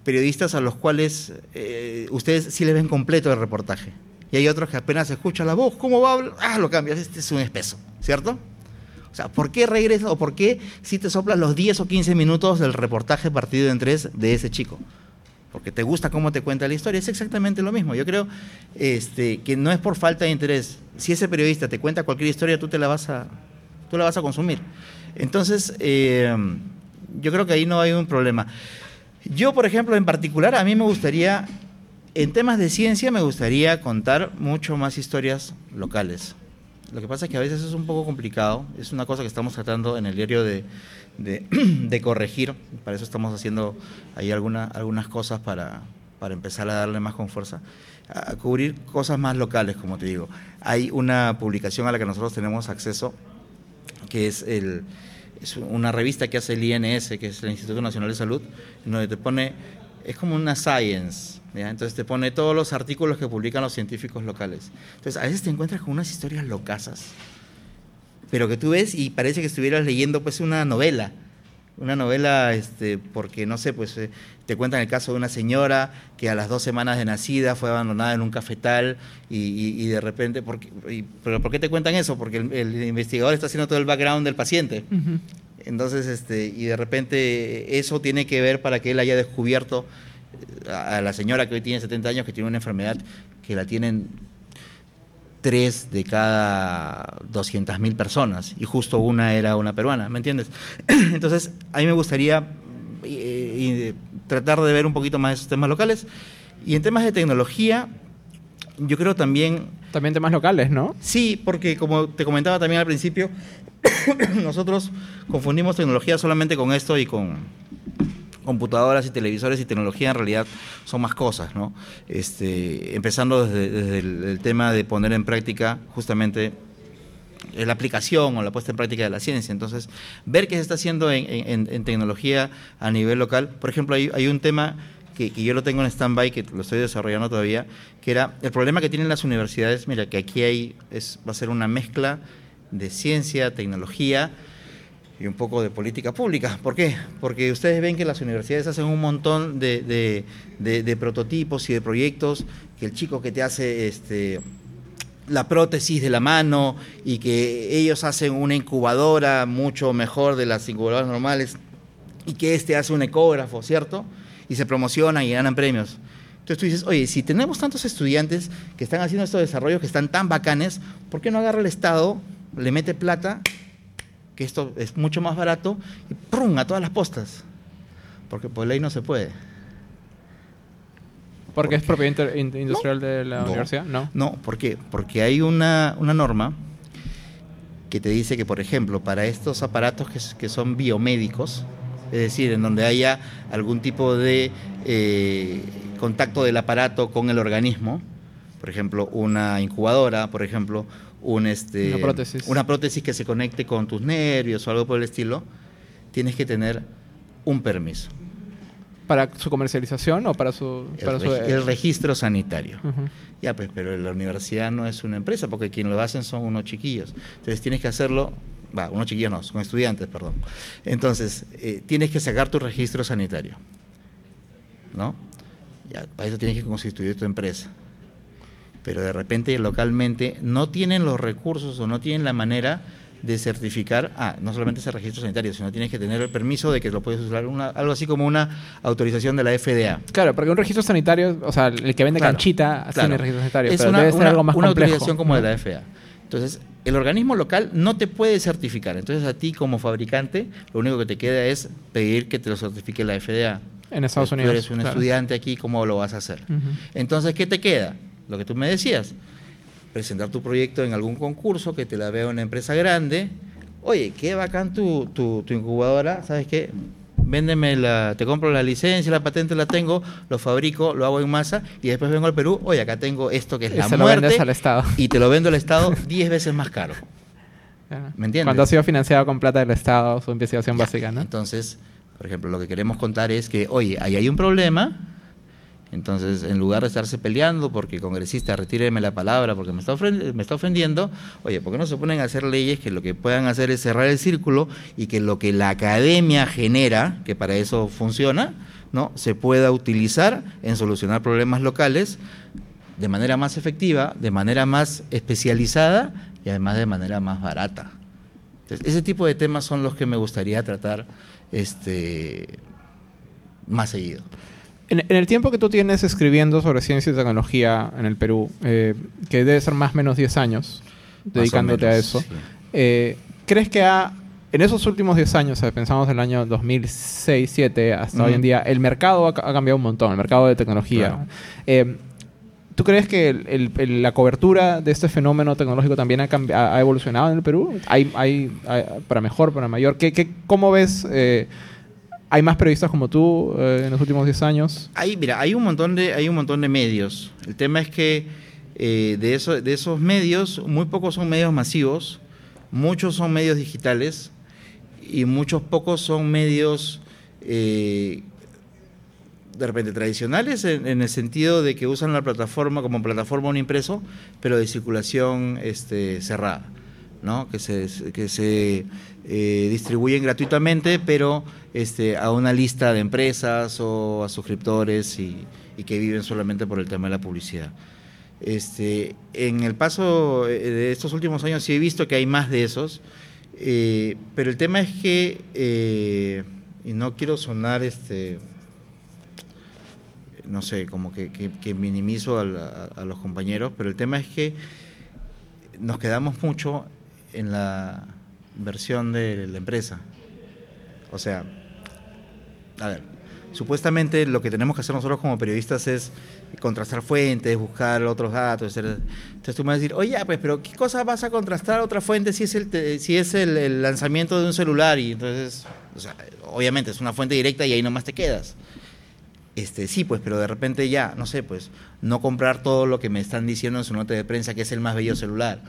periodistas a los cuales eh, ustedes sí les ven completo el reportaje. Y hay otros que apenas escuchan la voz, ¿cómo va a? Ah, lo cambias, este es un espeso, ¿cierto? O sea, ¿por qué regresas o por qué si te soplas los 10 o 15 minutos del reportaje partido en tres de ese chico? Porque te gusta cómo te cuenta la historia, es exactamente lo mismo. Yo creo este, que no es por falta de interés. Si ese periodista te cuenta cualquier historia, tú te la vas a, tú la vas a consumir. Entonces, eh, yo creo que ahí no hay un problema. Yo, por ejemplo, en particular, a mí me gustaría, en temas de ciencia, me gustaría contar mucho más historias locales. Lo que pasa es que a veces es un poco complicado. Es una cosa que estamos tratando en el diario de, de, corregir. Para eso estamos haciendo ahí alguna, algunas cosas para, para empezar a darle más con fuerza. A cubrir cosas más locales, como te digo. Hay una publicación a la que nosotros tenemos acceso, que es el es una revista que hace el INS, que es el Instituto Nacional de Salud, en donde te pone, es como una science, entonces te pone todos los artículos que publican los científicos locales. Entonces a veces te encuentras con unas historias locasas, pero que tú ves y parece que estuvieras leyendo pues una novela, una novela, este, porque no sé, pues eh, te cuentan el caso de una señora que a las dos semanas de nacida fue abandonada en un cafetal y, de repente, ¿pero por qué te cuentan eso? Porque el, investigador está haciendo todo el background del paciente. Entonces, este, y de repente eso tiene que ver para que él haya descubierto eh, a la señora que hoy tiene 70 años, que tiene una enfermedad que la tienen tres de cada 200 mil personas y justo una era una peruana, ¿me entiendes? Entonces, a mí me gustaría eh, tratar de ver un poquito más esos temas locales. Y en temas de tecnología, yo creo también... También temas locales, ¿no? Sí, porque como te comentaba también al principio, nosotros confundimos tecnología solamente con esto y con computadoras y televisores y tecnología en realidad son más cosas, ¿no? Este, empezando desde, el, tema de poner en práctica justamente la aplicación o la puesta en práctica de la ciencia. Entonces, ver qué se está haciendo en, tecnología a nivel local. Por ejemplo, hay, un tema que, yo lo tengo en stand-by, que lo estoy desarrollando todavía, que era el problema que tienen las universidades. Mira, que aquí hay, es, va a ser una mezcla de ciencia, tecnología, y un poco de política pública. ¿Por qué? Porque ustedes ven que las universidades hacen un montón de, prototipos y de proyectos, que el chico que te hace este, la prótesis de la mano y que ellos hacen una incubadora mucho mejor de las incubadoras normales y que este hace un ecógrafo, ¿cierto? Y se promocionan y ganan premios. Entonces tú dices, oye, si tenemos tantos estudiantes que están haciendo estos desarrollos que están tan bacanes, ¿por qué no agarra el Estado, le mete plata que esto es mucho más barato, y ¡prum! a todas las postas. Porque por ley no se puede. ¿Porque es propiedad industrial de la universidad? No. No, ¿por qué? Porque hay una, una, norma que te dice que, por ejemplo, para estos aparatos que, que son biomédicos, es decir, en donde haya algún tipo de eh, contacto del aparato con el organismo, por ejemplo, una incubadora, por ejemplo, este, una, prótesis. una prótesis que se conecte con tus nervios o algo por el estilo, tienes que tener un permiso. ¿Para su comercialización o para su...? el, registro sanitario. Ya, pues, pero la universidad no es una empresa, porque quien lo hacen son unos chiquillos. Entonces tienes que hacerlo, va, unos chiquillos no, son estudiantes, perdón. Entonces, eh, tienes que sacar tu registro sanitario. ¿No? Ya, para eso tienes que constituir tu empresa pero de repente localmente no tienen los recursos o no tienen la manera de certificar, ah, no solamente ese registro sanitario, sino tienes que tener el permiso de que lo puedes usar, algo así como una autorización de la FDA. Claro, porque un registro sanitario, o sea, el que vende canchita tiene registro sanitario, es pero una, debe ser algo más una complejo. autorización como de la FDA. Entonces, el organismo local no te puede certificar. Entonces, a ti como fabricante, lo único que te queda es pedir que te lo certifique la FDA. En Estados Unidos. Tú eres un estudiante aquí, ¿cómo lo vas a hacer? Entonces, ¿qué te queda? Lo que tú me decías, presentar tu proyecto en algún concurso, que te la vea una empresa grande. Oye, qué bacán tu, tu, incubadora, ¿sabes qué? Véndeme la, te compro la licencia, la patente la tengo, lo fabrico, lo hago en masa y después vengo al Perú, oye, acá tengo esto que es la muerte al Estado. y te lo vendo al Estado 10 veces más caro. ¿Me entiendes? Cuando ha sido financiado con plata del Estado, su investigación básica, ¿no? Entonces, por ejemplo, lo que queremos contar es que, oye, ahí hay un problema, entonces, en lugar de estarse peleando porque congresista retíreme la palabra porque me está, me está ofendiendo, oye, ¿por qué no se ponen a hacer leyes que lo que puedan hacer es cerrar el círculo y que lo que la academia genera, que para eso funciona, ¿no? se pueda utilizar en solucionar problemas locales de manera más efectiva, de manera más especializada y además de manera más barata? Entonces, ese tipo de temas son los que me gustaría tratar este, más seguido. En, el tiempo que tú tienes escribiendo sobre ciencia y tecnología en el Perú, eh, que debe ser más o menos 10 años dedicándote a eso, eh, ¿crees que ha, en esos últimos 10 años, pensamos en el año 2006, 2007 hasta hoy en día, el mercado ha, cambiado un montón, el mercado de tecnología? Eh, ¿Tú crees que el- el- la cobertura de este fenómeno tecnológico también ha, ha- ha evolucionado en el Perú? ¿Hay, hay, hay- para mejor, para mayor? ¿Qué, qué, ¿Cómo ves? ¿Hay más periodistas como tú eh, en los últimos 10 años? Hay, mira, hay un montón de, hay un montón de medios. El tema es que eh, de, eso, de esos medios, muy pocos son medios masivos, muchos son medios digitales y muchos pocos son medios eh, de repente tradicionales en, en el sentido de que usan la plataforma como plataforma un impreso, pero de circulación este, cerrada, ¿no? que se, que se eh, distribuyen gratuitamente, pero este, a una lista de empresas o a suscriptores y, que viven solamente por el tema de la publicidad. Este, en el paso eh, de estos últimos años sí he visto que hay más de esos, eh, pero el tema es que, y no quiero sonar, este, no sé, como que, minimizo a, a los compañeros, pero el tema es que nos quedamos mucho en la versión de la empresa. O sea, a ver, supuestamente lo que tenemos que hacer nosotros como periodistas es contrastar fuentes, buscar otros datos. etcétera. Entonces tú me vas a decir, oye, pues, pero ¿qué cosa vas a contrastar otra fuente si es el, si es el, el lanzamiento de un celular? Y entonces, o sea, obviamente es una fuente directa y ahí nomás te quedas. Este, sí, pues, pero de repente ya, no sé, pues, no comprar todo lo que me están diciendo en su nota de prensa que es el más bello celular,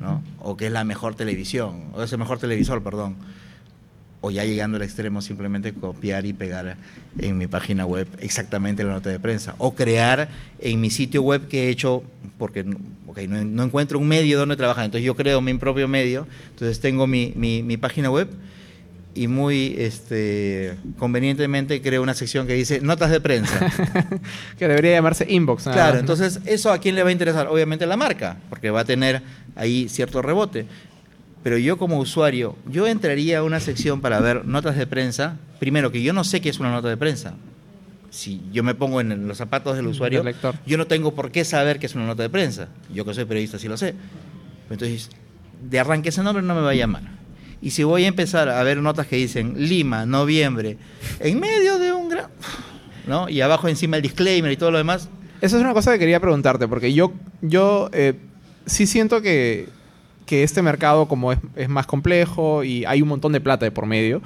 ¿no? O que es la mejor televisión, o es el mejor televisor, perdón. O ya llegando al extremo, simplemente copiar y pegar en mi página web exactamente la nota de prensa. O crear en mi sitio web que he hecho, porque ok, no, encuentro un medio donde trabajar, entonces yo creo mi propio medio, entonces tengo mi, mi página web y muy este, convenientemente creo una sección que dice notas de prensa. Que debería llamarse inbox. nada Claro, ¿no? entonces eso a quién le va a interesar? Obviamente a la marca, porque va a tener ahí cierto rebote. Pero yo como usuario, yo entraría a una sección para ver notas de prensa. Primero, que yo no sé qué es una nota de prensa. Si yo me pongo en los zapatos del usuario, Del lector. yo no tengo por qué saber qué es una nota de prensa. Yo que soy periodista sí lo sé. Entonces, de arranque ese nombre no me va a llamar. Y si voy a empezar a ver notas que dicen Lima, noviembre, en medio de un gran... ¿no? Y abajo encima el disclaimer y todo lo demás, Esa es una cosa que quería preguntarte, porque yo, yo eh, sí siento que, que este mercado como es, es más complejo y hay un montón de plata de por medio,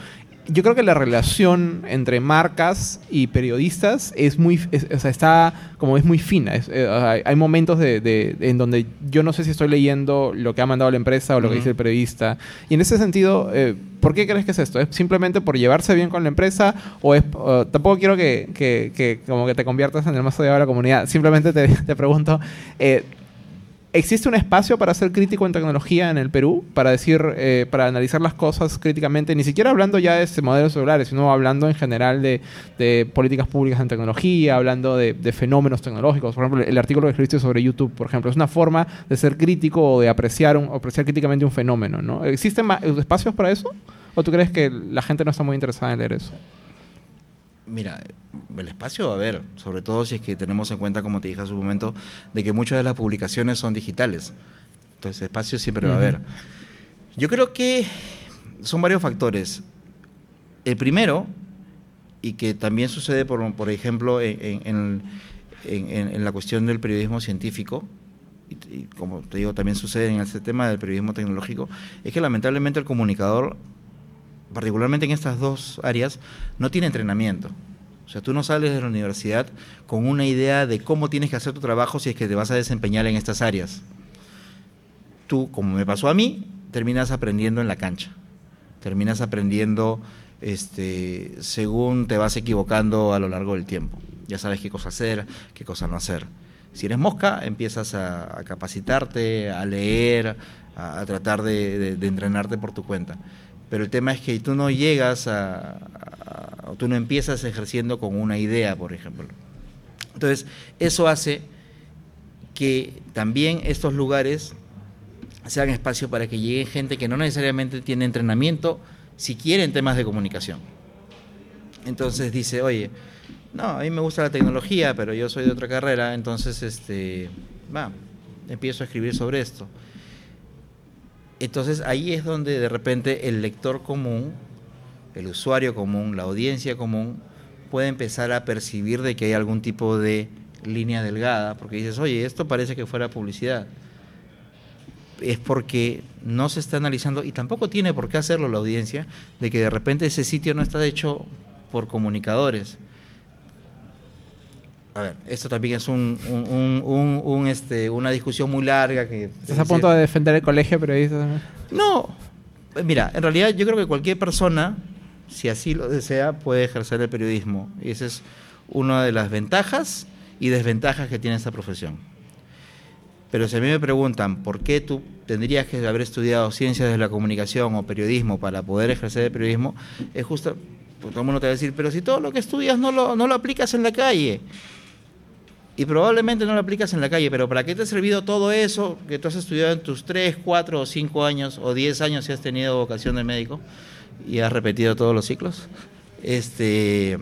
yo creo que la relación entre marcas y periodistas es muy, es- o sea, está como es muy fina. Es, eh, o sea, hay momentos de, de- en donde yo no sé si estoy leyendo lo que ha mandado la empresa o lo que dice el periodista. Y en ese sentido, eh, ¿por qué crees que es esto? ¿Es simplemente por llevarse bien con la empresa o es tampoco quiero que, que- que como que te conviertas en el más odiado de la comunidad? Simplemente te, te pregunto. eh, ¿Existe un espacio para ser crítico en tecnología en el Perú? Para decir, eh, para analizar las cosas críticamente, ni siquiera hablando ya de modelos celulares, sino hablando en general de, políticas públicas en tecnología, hablando de, fenómenos tecnológicos. Por ejemplo, el artículo que escribiste sobre YouTube, por ejemplo, es una forma de ser crítico o de apreciar, apreciar críticamente un fenómeno, ¿no? ¿Existen ma- espacios para eso? ¿O tú crees que la gente no está muy interesada en leer eso? Mira, el espacio va a haber, sobre todo si es que tenemos en cuenta, como te dije hace un momento, de que muchas de las publicaciones son digitales. Entonces, espacio siempre va a haber. Yo creo que son varios factores. El primero, y que también sucede, por, por ejemplo, en, en- en- en- en la cuestión del periodismo científico, y, y como te digo, también sucede en este tema del periodismo tecnológico, es que lamentablemente el comunicador particularmente en estas dos áreas, no tiene entrenamiento. O sea, tú no sales de la universidad con una idea de cómo tienes que hacer tu trabajo si es que te vas a desempeñar en estas áreas. Tú, como me pasó a mí, terminas aprendiendo en la cancha. Terminas aprendiendo este, según te vas equivocando a lo largo del tiempo. Ya sabes qué cosa hacer, qué cosa no hacer. Si eres mosca, empiezas a, capacitarte, a leer, a, a tratar de, de- de entrenarte por tu cuenta. Pero el tema es que tú no llegas a, a- tú no empiezas ejerciendo con una idea, por ejemplo. Entonces, eso hace que también estos lugares sean espacio para que llegue gente que no necesariamente tiene entrenamiento, si quieren temas de comunicación. Entonces dice, oye, no, a mí me gusta la tecnología, pero yo soy de otra carrera, entonces este, va, empiezo a escribir sobre esto. Entonces ahí es donde de repente el lector común, el usuario común, la audiencia común, puede empezar a percibir de que hay algún tipo de línea delgada, porque dices, oye, esto parece que fuera publicidad. Es porque no se está analizando, y tampoco tiene por qué hacerlo la audiencia, de que de repente ese sitio no está hecho por comunicadores. A ver, esto también es un, un- un- un, este, una discusión muy larga que... Estás a punto de defender el colegio periodista. No, eh, mira, en realidad yo creo que cualquier persona, si así lo desea, puede ejercer el periodismo. Y esa es una de las ventajas y desventajas que tiene esta profesión. Pero si a mí me preguntan por qué tú tendrías que haber estudiado ciencias de la comunicación o periodismo para poder ejercer el periodismo, es justo, pues todo el mundo te va a decir, pero si todo lo que estudias no lo, no lo aplicas en la calle. Y probablemente no lo aplicas en la calle, pero ¿para qué te ha servido todo eso que tú has estudiado en tus 3, 4 o 5 años o 10 años si has tenido vocación de médico y has repetido todos los ciclos? Este,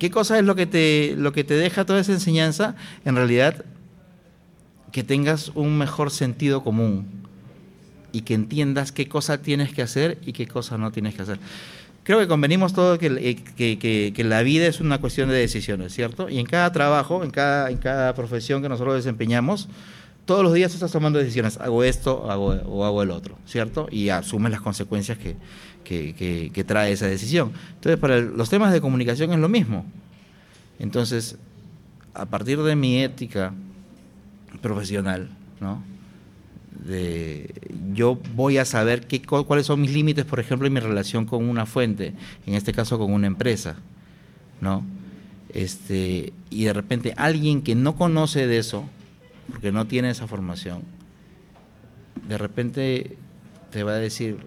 ¿Qué cosa es lo que, te, lo que te deja toda esa enseñanza? En realidad, que tengas un mejor sentido común y que entiendas qué cosa tienes que hacer y qué cosa no tienes que hacer. Creo que convenimos todos que, eh, que, que, que, la vida es una cuestión de decisiones, ¿cierto? Y en cada trabajo, en cada, en cada profesión que nosotros desempeñamos, todos los días estás tomando decisiones, hago esto hago, o hago el otro, ¿cierto? Y asumes las consecuencias que, que, trae esa decisión. Entonces, para los temas de comunicación es lo mismo. Entonces, a partir de mi ética profesional, ¿no? Yo voy a saber qué, cuáles son mis límites, por ejemplo, en mi relación con una fuente, en este caso con una empresa, ¿no? Este, y de repente alguien que no conoce de eso, porque no tiene esa formación, de repente te va a decir,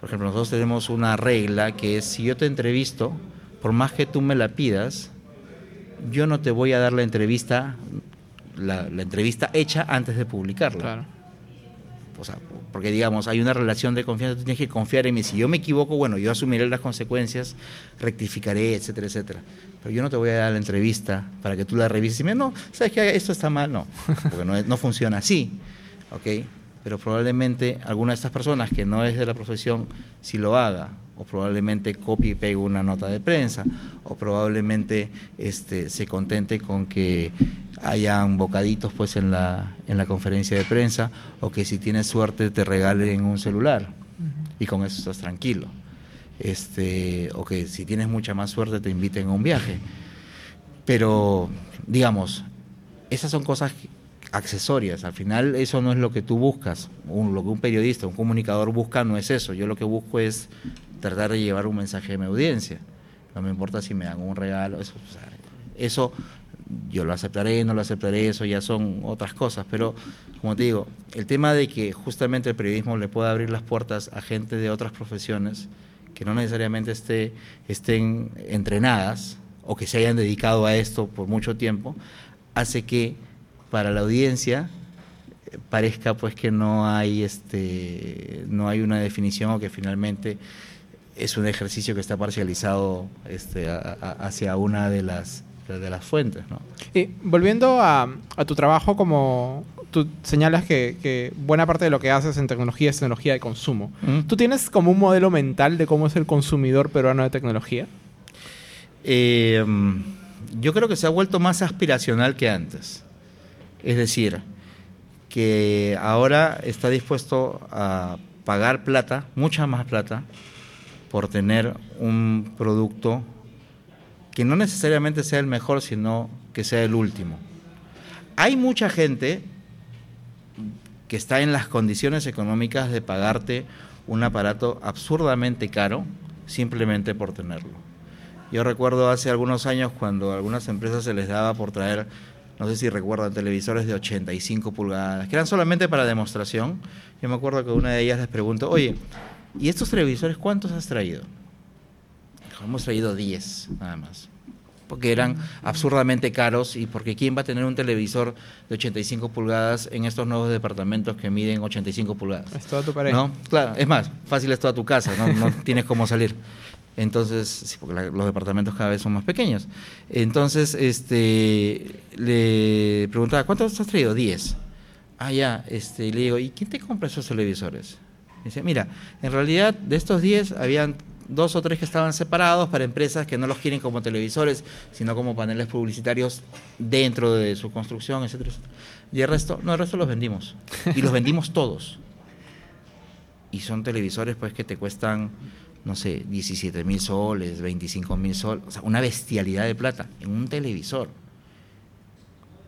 por ejemplo, nosotros tenemos una regla que es, si yo te entrevisto, por más que tú me la pidas, yo no te voy a dar la entrevista, la, la entrevista hecha antes de publicarla. Claro. O sea, porque digamos, hay una relación de confianza, tú tienes que confiar en mí. Si yo me equivoco, bueno, yo asumiré las consecuencias, rectificaré, etcétera, etcétera. Pero yo no te voy a dar la entrevista para que tú la revises y me no, ¿sabes que esto está mal? No, porque no, no funciona así, ¿ok? Pero probablemente alguna de estas personas que no es de la profesión sí lo haga, o probablemente copie y pegue una nota de prensa, o probablemente este, se contente con que hayan bocaditos pues en la, en la conferencia de prensa o que si tienes suerte te regalen un celular y con eso estás tranquilo. Este, o que si tienes mucha más suerte te inviten a un viaje. Pero, digamos, esas son cosas accesorias. Al final eso no es lo que tú buscas. Un, lo que un periodista, un comunicador busca no es eso. Yo lo que busco es tratar de llevar un mensaje a mi audiencia. No me importa si me dan un regalo. Eso, o sea, eso yo lo aceptaré, no lo aceptaré, eso ya son otras cosas, pero como te digo, el tema de que justamente el periodismo le pueda abrir las puertas a gente de otras profesiones que no necesariamente esté, estén entrenadas o que se hayan dedicado a esto por mucho tiempo, hace que para la audiencia parezca pues que no hay este no hay una definición o que finalmente es un ejercicio que está parcializado este, hacia una de las de las fuentes. ¿no? Y volviendo a, a, tu trabajo, como tú señalas que, que, buena parte de lo que haces en tecnología es tecnología de consumo. ¿Mm? ¿Tú tienes como un modelo mental de cómo es el consumidor peruano de tecnología? Eh, yo creo que se ha vuelto más aspiracional que antes. Es decir, que ahora está dispuesto a pagar plata, mucha más plata, por tener un producto que no necesariamente sea el mejor, sino que sea el último. Hay mucha gente que está en las condiciones económicas de pagarte un aparato absurdamente caro simplemente por tenerlo. Yo recuerdo hace algunos años cuando a algunas empresas se les daba por traer, no sé si recuerdan, televisores de 85 pulgadas, que eran solamente para demostración. Yo me acuerdo que una de ellas les preguntó, oye, ¿y estos televisores cuántos has traído? Hemos traído 10 nada más. Porque eran absurdamente caros y porque ¿quién va a tener un televisor de 85 pulgadas en estos nuevos departamentos que miden 85 pulgadas? Es toda tu pareja. ¿No? Claro, es más, fácil es toda tu casa, no, no tienes cómo salir. Entonces, sí, porque la, los departamentos cada vez son más pequeños. Entonces, este, le preguntaba, ¿cuántos has traído? 10. Ah, ya, este, le digo, ¿y quién te compra esos televisores? Dice, mira, en realidad de estos 10 habían dos o tres que estaban separados para empresas que no los quieren como televisores, sino como paneles publicitarios dentro de su construcción, etcétera, etcétera. Y el resto, no, el resto los vendimos. Y los vendimos todos. Y son televisores pues que te cuestan, no sé, 17 mil soles, 25 mil soles, o sea, una bestialidad de plata en un televisor.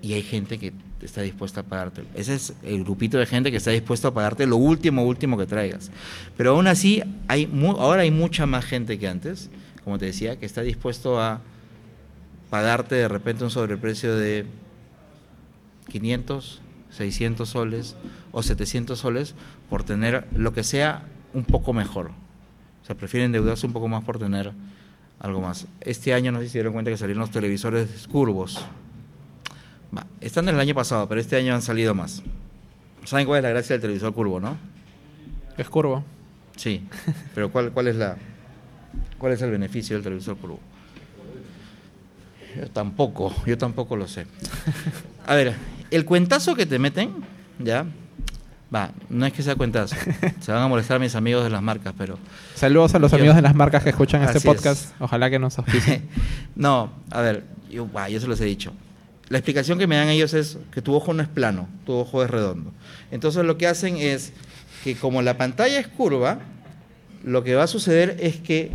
Y hay gente que está dispuesta a pagarte. Ese es el grupito de gente que está dispuesto a pagarte lo último, último que traigas. Pero aún así, hay ahora hay mucha más gente que antes, como te decía, que está dispuesto a pagarte de repente un sobreprecio de 500, 600 soles o 700 soles por tener lo que sea un poco mejor. O sea, prefieren endeudarse un poco más por tener algo más. Este año no sé si dieron cuenta que salieron los televisores curvos están del año pasado, pero este año han salido más. ¿Saben cuál es la gracia del televisor curvo, no? Es curvo. Sí, pero ¿cuál, cuál, es, la, cuál es el beneficio del televisor curvo? Yo tampoco, yo tampoco lo sé. A ver, el cuentazo que te meten, ¿ya? Va, no es que sea cuentazo. Se van a molestar mis amigos de las marcas, pero... Saludos a los amigos de las marcas que escuchan este podcast. Ojalá que nos auspicien. no, a ver, yo, yo se los he dicho la explicación que me dan ellos es que tu ojo no es plano, tu ojo es redondo. Entonces lo que hacen es que como la pantalla es curva, lo que va a suceder es que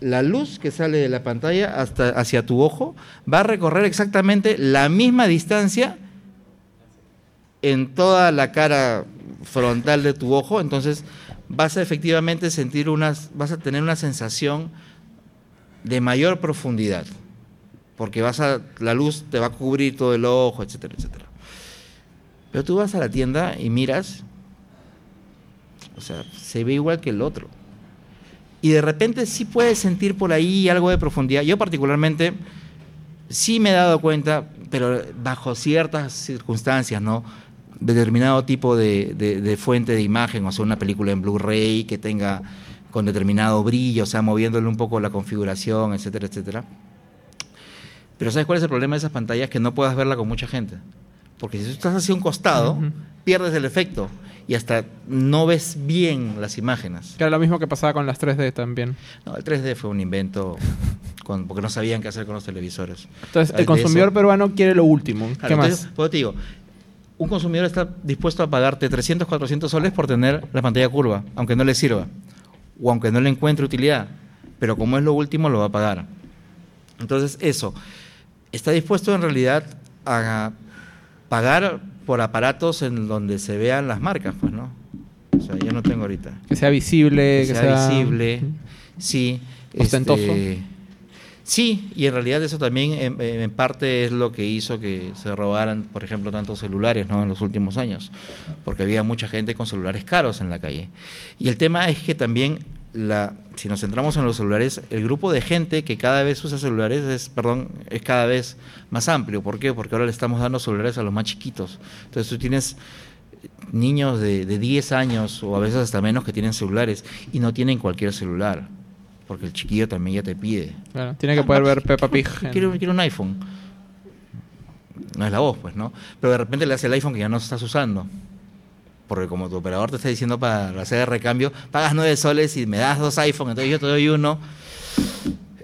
la luz que sale de la pantalla hasta hacia tu ojo va a recorrer exactamente la misma distancia en toda la cara frontal de tu ojo, entonces vas a efectivamente sentir unas, vas a tener una sensación de mayor profundidad porque vas a, la luz te va a cubrir todo el ojo, etcétera, etcétera. Pero tú vas a la tienda y miras, o sea, se ve igual que el otro. Y de repente sí puedes sentir por ahí algo de profundidad. Yo particularmente sí me he dado cuenta, pero bajo ciertas circunstancias, ¿no? Determinado tipo de, de fuente de imagen, o sea, una película en Blu-ray que tenga con determinado brillo, o sea, moviéndole un poco la configuración, etcétera, etcétera pero ¿sabes cuál es el problema de esas pantallas? Que no puedas verla con mucha gente. Porque si tú estás hacia un costado, pierdes el efecto y hasta no ves bien las imágenes. Que era lo mismo que pasaba con las 3D también. No, el 3D fue un invento porque no sabían qué hacer con los televisores. Entonces, el consumidor peruano quiere lo último. ¿Qué más? Pues te digo, un consumidor está dispuesto a pagarte 300, 400 soles por tener la pantalla curva, aunque no le sirva, o aunque no le encuentre utilidad. Pero como es lo último, lo va a pagar. Entonces, eso está dispuesto en realidad a pagar por aparatos en donde se vean las marcas, pues, ¿no? O sea, yo no tengo ahorita. Que sea visible, que, sea, visible, sí. Ostentoso. Este, sí, y en realidad eso también en, parte es lo que hizo que se robaran, por ejemplo, tantos celulares ¿no? en los últimos años, porque había mucha gente con celulares caros en la calle. Y el tema es que también la, si nos centramos en los celulares, el grupo de gente que cada vez usa celulares es, perdón, es cada vez más amplio. ¿Por qué? Porque ahora le estamos dando celulares a los más chiquitos. Entonces tú tienes niños de, de 10 años o a veces hasta menos que tienen celulares y no tienen cualquier celular. Porque el chiquillo también ya te pide. tiene que poder ver Peppa Pig. Quiero, quiero un iPhone. No es la voz, pues, ¿no? Pero de repente le hace el iPhone que ya no estás usando porque como tu operador te está diciendo para hacer el recambio, pagas nueve soles y me das dos iPhones, entonces yo te doy uno.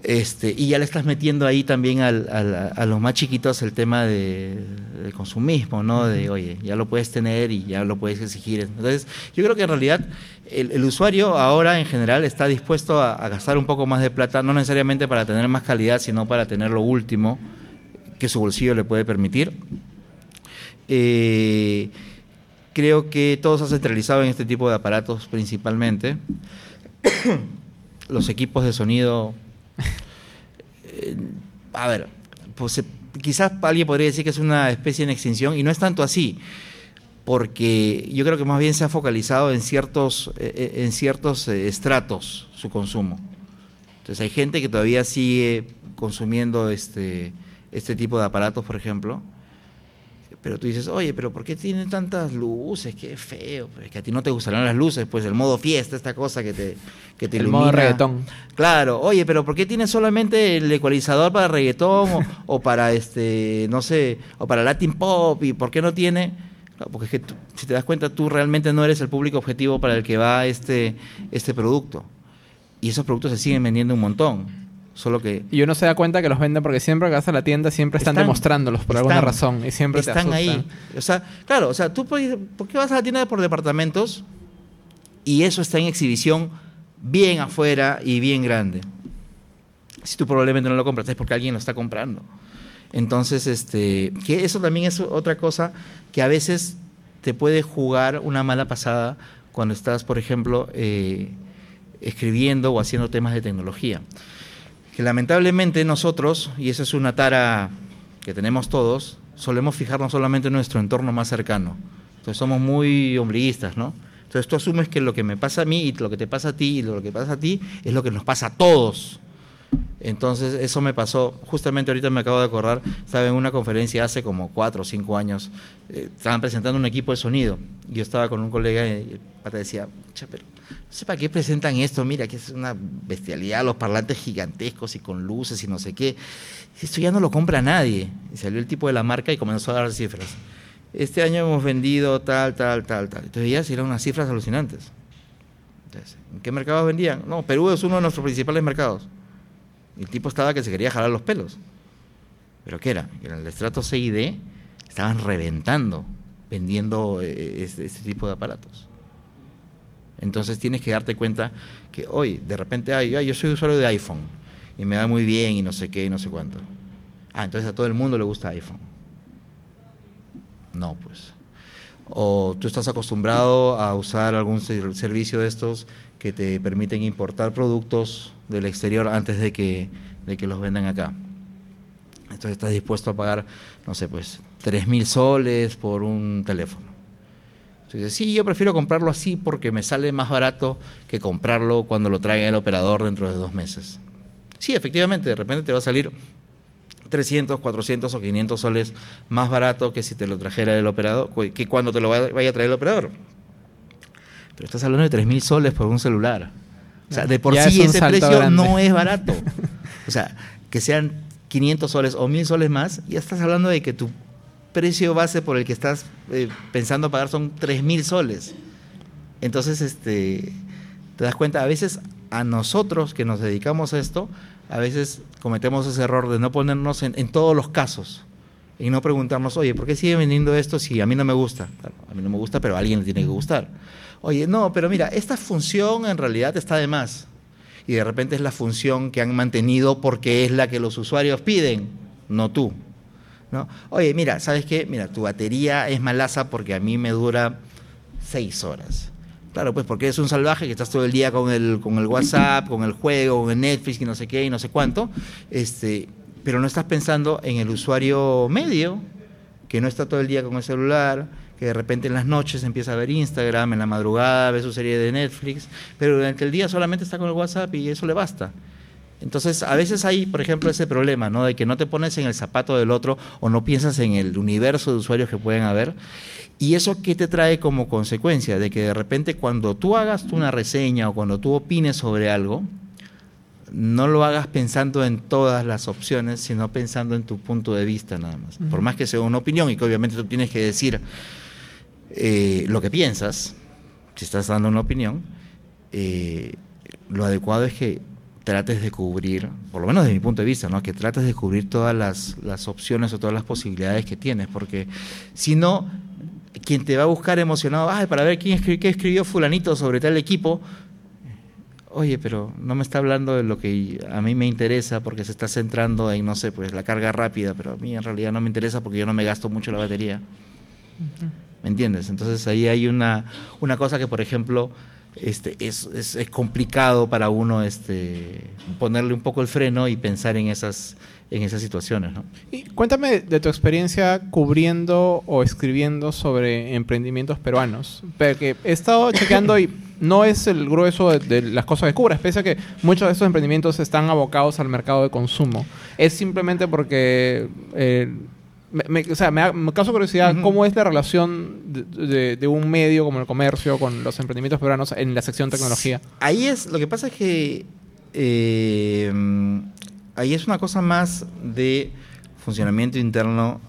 Este, y ya le estás metiendo ahí también al, a los más chiquitos el tema de, del consumismo, ¿no? De, oye, ya lo puedes tener y ya lo puedes exigir. Entonces, yo creo que en realidad el, usuario ahora en general está dispuesto a, a, gastar un poco más de plata, no necesariamente para tener más calidad, sino para tener lo último que su bolsillo le puede permitir. Eh, Creo que todo se ha centralizado en este tipo de aparatos principalmente. Los equipos de sonido... Eh, a ver, pues, eh, quizás alguien podría decir que es una especie en extinción y no es tanto así, porque yo creo que más bien se ha focalizado en ciertos, eh, en ciertos estratos su consumo. Entonces hay gente que todavía sigue consumiendo este, este tipo de aparatos, por ejemplo, pero tú dices, oye, pero ¿por qué tiene tantas luces? Qué feo. Es que a ti no te gustarán las luces, pues el modo fiesta, esta cosa que te, que te el modo reggaetón. Claro, oye, pero ¿por qué tiene solamente el ecualizador para reggaetón o, para, este, no sé, o para Latin Pop? ¿Y por qué no tiene? porque es que si te das cuenta, tú realmente no eres el público objetivo para el que va este, este producto. Y esos productos se siguen vendiendo un montón. Solo que. Y uno se da cuenta que los venden porque siempre que vas a la tienda siempre están, Están- demostrándolos por alguna razón. Y siempre están ahí. O sea, claro, o sea, tú puedes- ¿por qué vas a la tienda por departamentos y eso está en exhibición bien afuera y bien grande? Si tú probablemente no lo compras, es porque alguien lo está comprando. Entonces, este, que eso también es otra cosa que a veces te puede jugar una mala pasada cuando estás, por ejemplo, eh, escribiendo o haciendo temas de tecnología. Que lamentablemente nosotros, y esa es una tara que tenemos todos, solemos fijarnos solamente en nuestro entorno más cercano. Entonces somos muy ombliguistas, ¿no? Entonces tú asumes que lo que me pasa a mí y lo que te pasa a ti y lo que pasa a ti es lo que nos pasa a todos. Entonces, eso me pasó, justamente ahorita me acabo de acordar, estaba en una conferencia hace como cuatro o cinco años, eh, estaban presentando un equipo de sonido, yo estaba con un colega y el pata decía, "Cha, pero no sé para qué presentan esto, mira, que es una bestialidad, los parlantes gigantescos y con luces y no sé qué, esto ya no lo compra nadie. Y salió el tipo de la marca y comenzó a dar cifras. Este año hemos vendido tal, tal, tal, tal. Entonces ya eran unas cifras alucinantes. Entonces, ¿En qué mercados vendían? No, Perú es uno de nuestros principales mercados. El tipo estaba que se quería jalar los pelos. ¿Pero qué era? En el estrato C y D estaban reventando vendiendo eh, este, este tipo de aparatos. Entonces tienes que darte cuenta que hoy, de repente, ay, yo soy usuario de iPhone y me va muy bien y no sé qué y no sé cuánto. Ah, entonces a todo el mundo le gusta iPhone. No, pues. O tú estás acostumbrado a usar algún ser- servicio de estos que te permiten importar productos del exterior antes de que, de que los vendan acá. Entonces estás dispuesto a pagar, no sé, pues, tres mil soles por un teléfono. Entonces, sí, yo prefiero comprarlo así porque me sale más barato que comprarlo cuando lo traiga el operador dentro de dos meses. Sí, efectivamente, de repente te va a salir 300, 400 o 500 soles más barato que si te lo trajera el operador, que cuando te lo vaya a traer el operador. Pero estás hablando de 3.000 soles por un celular. O sea, de por Ya sí ese precio grande. no es barato. O sea, que sean 500 soles o 1.000 soles más, ya estás hablando de que tu precio base por el que estás eh, pensando pagar son 3.000 soles. Entonces, este, te das cuenta, a veces a nosotros que nos dedicamos a esto, a veces cometemos ese error de no ponernos en, todos los casos y no preguntarnos, oye, ¿por qué sigue vendiendo esto si a mí no me gusta? A mí no me gusta, pero a alguien le tiene que gustar. Oye, no, pero mira, esta función en realidad está de más. Y de repente es la función que han mantenido porque es la que los usuarios piden, no tú. ¿No? Oye, mira, ¿sabes qué? Mira, tu batería es malaza porque a mí me dura seis horas. Claro, pues porque eres un salvaje que estás todo el día con el, con el WhatsApp, con el juego, con el Netflix y no sé qué y no sé cuánto, este, pero no estás pensando en el usuario medio, que no está todo el día con el celular, que de repente en las noches empieza a ver Instagram, en la madrugada ve su serie de Netflix, pero durante el día solamente está con el WhatsApp y eso le basta. Entonces, a veces hay, por ejemplo, ese problema, ¿no? De que no te pones en el zapato del otro o no piensas en el universo de usuarios que pueden haber. ¿Y eso qué te trae como consecuencia? De que de repente cuando tú hagas una reseña o cuando tú opines sobre algo, no lo hagas pensando en todas las opciones, sino pensando en tu punto de vista nada más. Por más que sea una opinión y que obviamente tú tienes que decir eh, lo que piensas, si estás dando una opinión, eh, lo adecuado es que trates de cubrir, por lo menos desde mi punto de vista, ¿no? que trates de cubrir todas las, las opciones o todas las posibilidades que tienes, porque si no, quien te va a buscar emocionado, ay, para ver quién escribió, qué escribió fulanito sobre tal equipo, oye, pero no me está hablando de lo que a mí me interesa porque se está centrando en, no sé, pues la carga rápida, pero a mí en realidad no me interesa porque yo no me gasto mucho la batería. ¿Me entiendes? Entonces ahí hay una, una cosa que, por ejemplo, este, es, es, es complicado para uno este, ponerle un poco el freno y pensar en esas, en esas situaciones. ¿no? Y cuéntame de tu experiencia cubriendo o escribiendo sobre emprendimientos peruanos. Porque he estado chequeando y no es el grueso de, de las cosas que cubras, pese a que muchos de estos emprendimientos están abocados al mercado de consumo. Es simplemente porque... eh, me, me- o sea, me, me causa curiosidad Ujú. cómo es la relación de, de- de un medio como el comercio con los emprendimientos peruanos en la sección tecnología. Ahí es, lo que pasa es que eh, ahí es una cosa más de funcionamiento interno,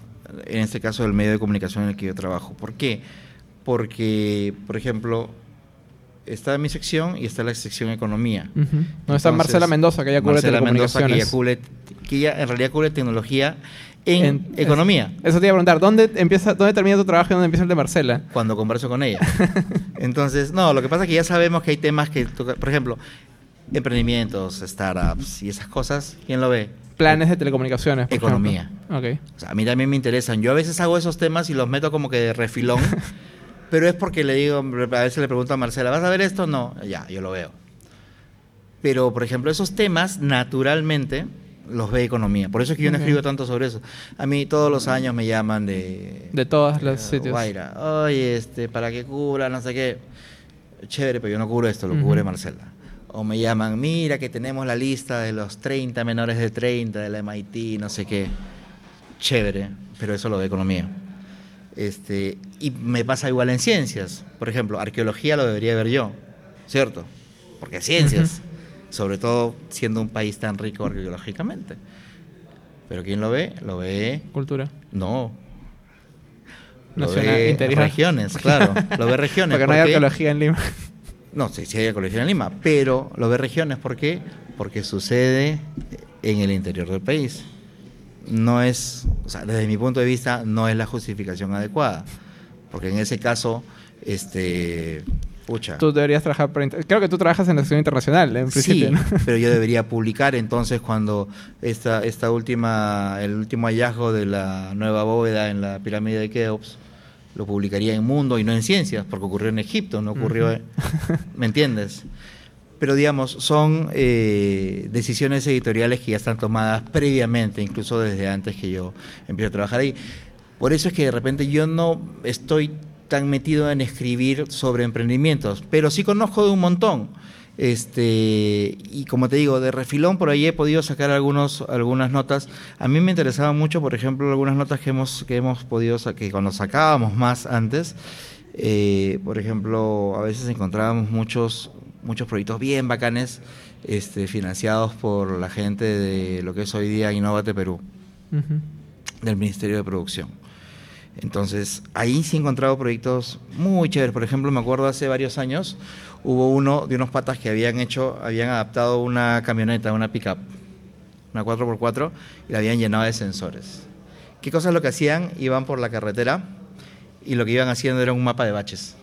en este caso del medio de comunicación en el que yo trabajo. ¿Por qué? Porque, por ejemplo, está mi sección y está la sección economía. Ujú. No está Entonces, Marcela Mendoza, que ella cubre Marcela Mendoza, que ella cubre, que ella en realidad cubre tecnología en, En- economía. Eso te iba a preguntar, ¿dónde, empieza, ¿dónde termina tu trabajo y dónde empieza el de Marcela? cuando converso con ella. Entonces, no, lo que pasa es que ya sabemos que hay temas que, toca- por ejemplo, emprendimientos, startups y esas cosas, ¿quién lo ve? Planes de telecomunicaciones. por Economía. ejemplo. Ok. O sea, a mí también me interesan. Yo a veces hago esos temas y los meto como que de refilón, pero es porque le digo, a veces le pregunto a Marcela, ¿vas a ver esto? No, ya, yo lo veo. Pero, por ejemplo, esos temas, naturalmente, los ve economía. Por eso es que yo no escribo tanto sobre eso. A mí todos los años me llaman de... De todos los Eh, sitios. Guaira, oye, este, para que cubra, no sé qué. Chévere, pero yo no cubro esto, lo cubre Marcela. O me llaman, mira que tenemos la lista de los 30 menores de 30 de la MIT, no sé qué. Chévere, pero eso lo de economía. Este, y me pasa igual en ciencias. Por ejemplo, arqueología lo debería ver yo, ¿cierto? Porque ciencias, sobre todo siendo un país tan rico arqueológicamente. Pero ¿quién lo ve? Lo ve Cultura. no. Lo Nacional, ve interior. regiones, claro. Lo ve regiones. Porque no hay ¿por qué? arqueología en Lima. No, sí, sí hay arqueología en Lima, pero lo ve regiones. ¿Por qué? Porque sucede en el interior del país. No es, o sea, desde mi punto de vista, no es la justificación adecuada. Porque en ese caso, este, pucha. Tú deberías trabajar para... Creo que tú trabajas en la sección internacional, en principio. Sí, ¿no? pero yo debería publicar entonces cuando esta, esta última, el último hallazgo de la nueva bóveda en la pirámide de Keops, lo publicaría en Mundo y no en Ciencias, porque ocurrió en Egipto, no ocurrió, Ujú. en- ¿me entiendes? Pero digamos, son eh, decisiones editoriales que ya están tomadas previamente, incluso desde antes que yo empiece a trabajar ahí. Por eso es que de repente yo no estoy tan metido en escribir sobre emprendimientos, pero sí conozco de un montón. Este, y como te digo, de refilón por ahí he podido sacar algunos, algunas notas. A mí me interesaban mucho, por ejemplo, algunas notas que hemos, que hemos podido sacar, que cuando sacábamos más antes, eh, por ejemplo, a veces encontrábamos muchos, muchos proyectos bien bacanes este, financiados por la gente de lo que es hoy día Innovate Perú del Ministerio de Producción. Entonces, ahí sí he encontrado proyectos muy chéveres. Por ejemplo, me acuerdo hace varios años, hubo uno de unos patas que habían hecho, habían adaptado una camioneta, una pickup, una 4x4, y la habían llenado de sensores. ¿Qué cosas lo que hacían? Iban por la carretera y lo que iban haciendo era un mapa de baches.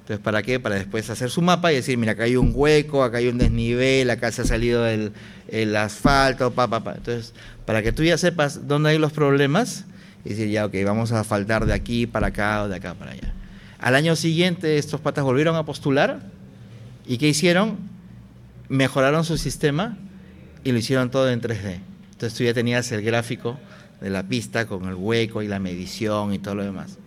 Entonces, ¿para qué? Para después hacer su mapa y decir, mira, acá hay un hueco, acá hay un desnivel, acá se ha salido el, el asfalto, pa, pa, pa. Entonces, para que tú ya sepas dónde hay los problemas, y decir, ya, ok, vamos a faltar de aquí para acá o de acá para allá. Al año siguiente, estos patas volvieron a postular, ¿y qué hicieron? Mejoraron su sistema y lo hicieron todo en 3D. Entonces tú ya tenías el gráfico de la pista con el hueco y la medición y todo lo demás.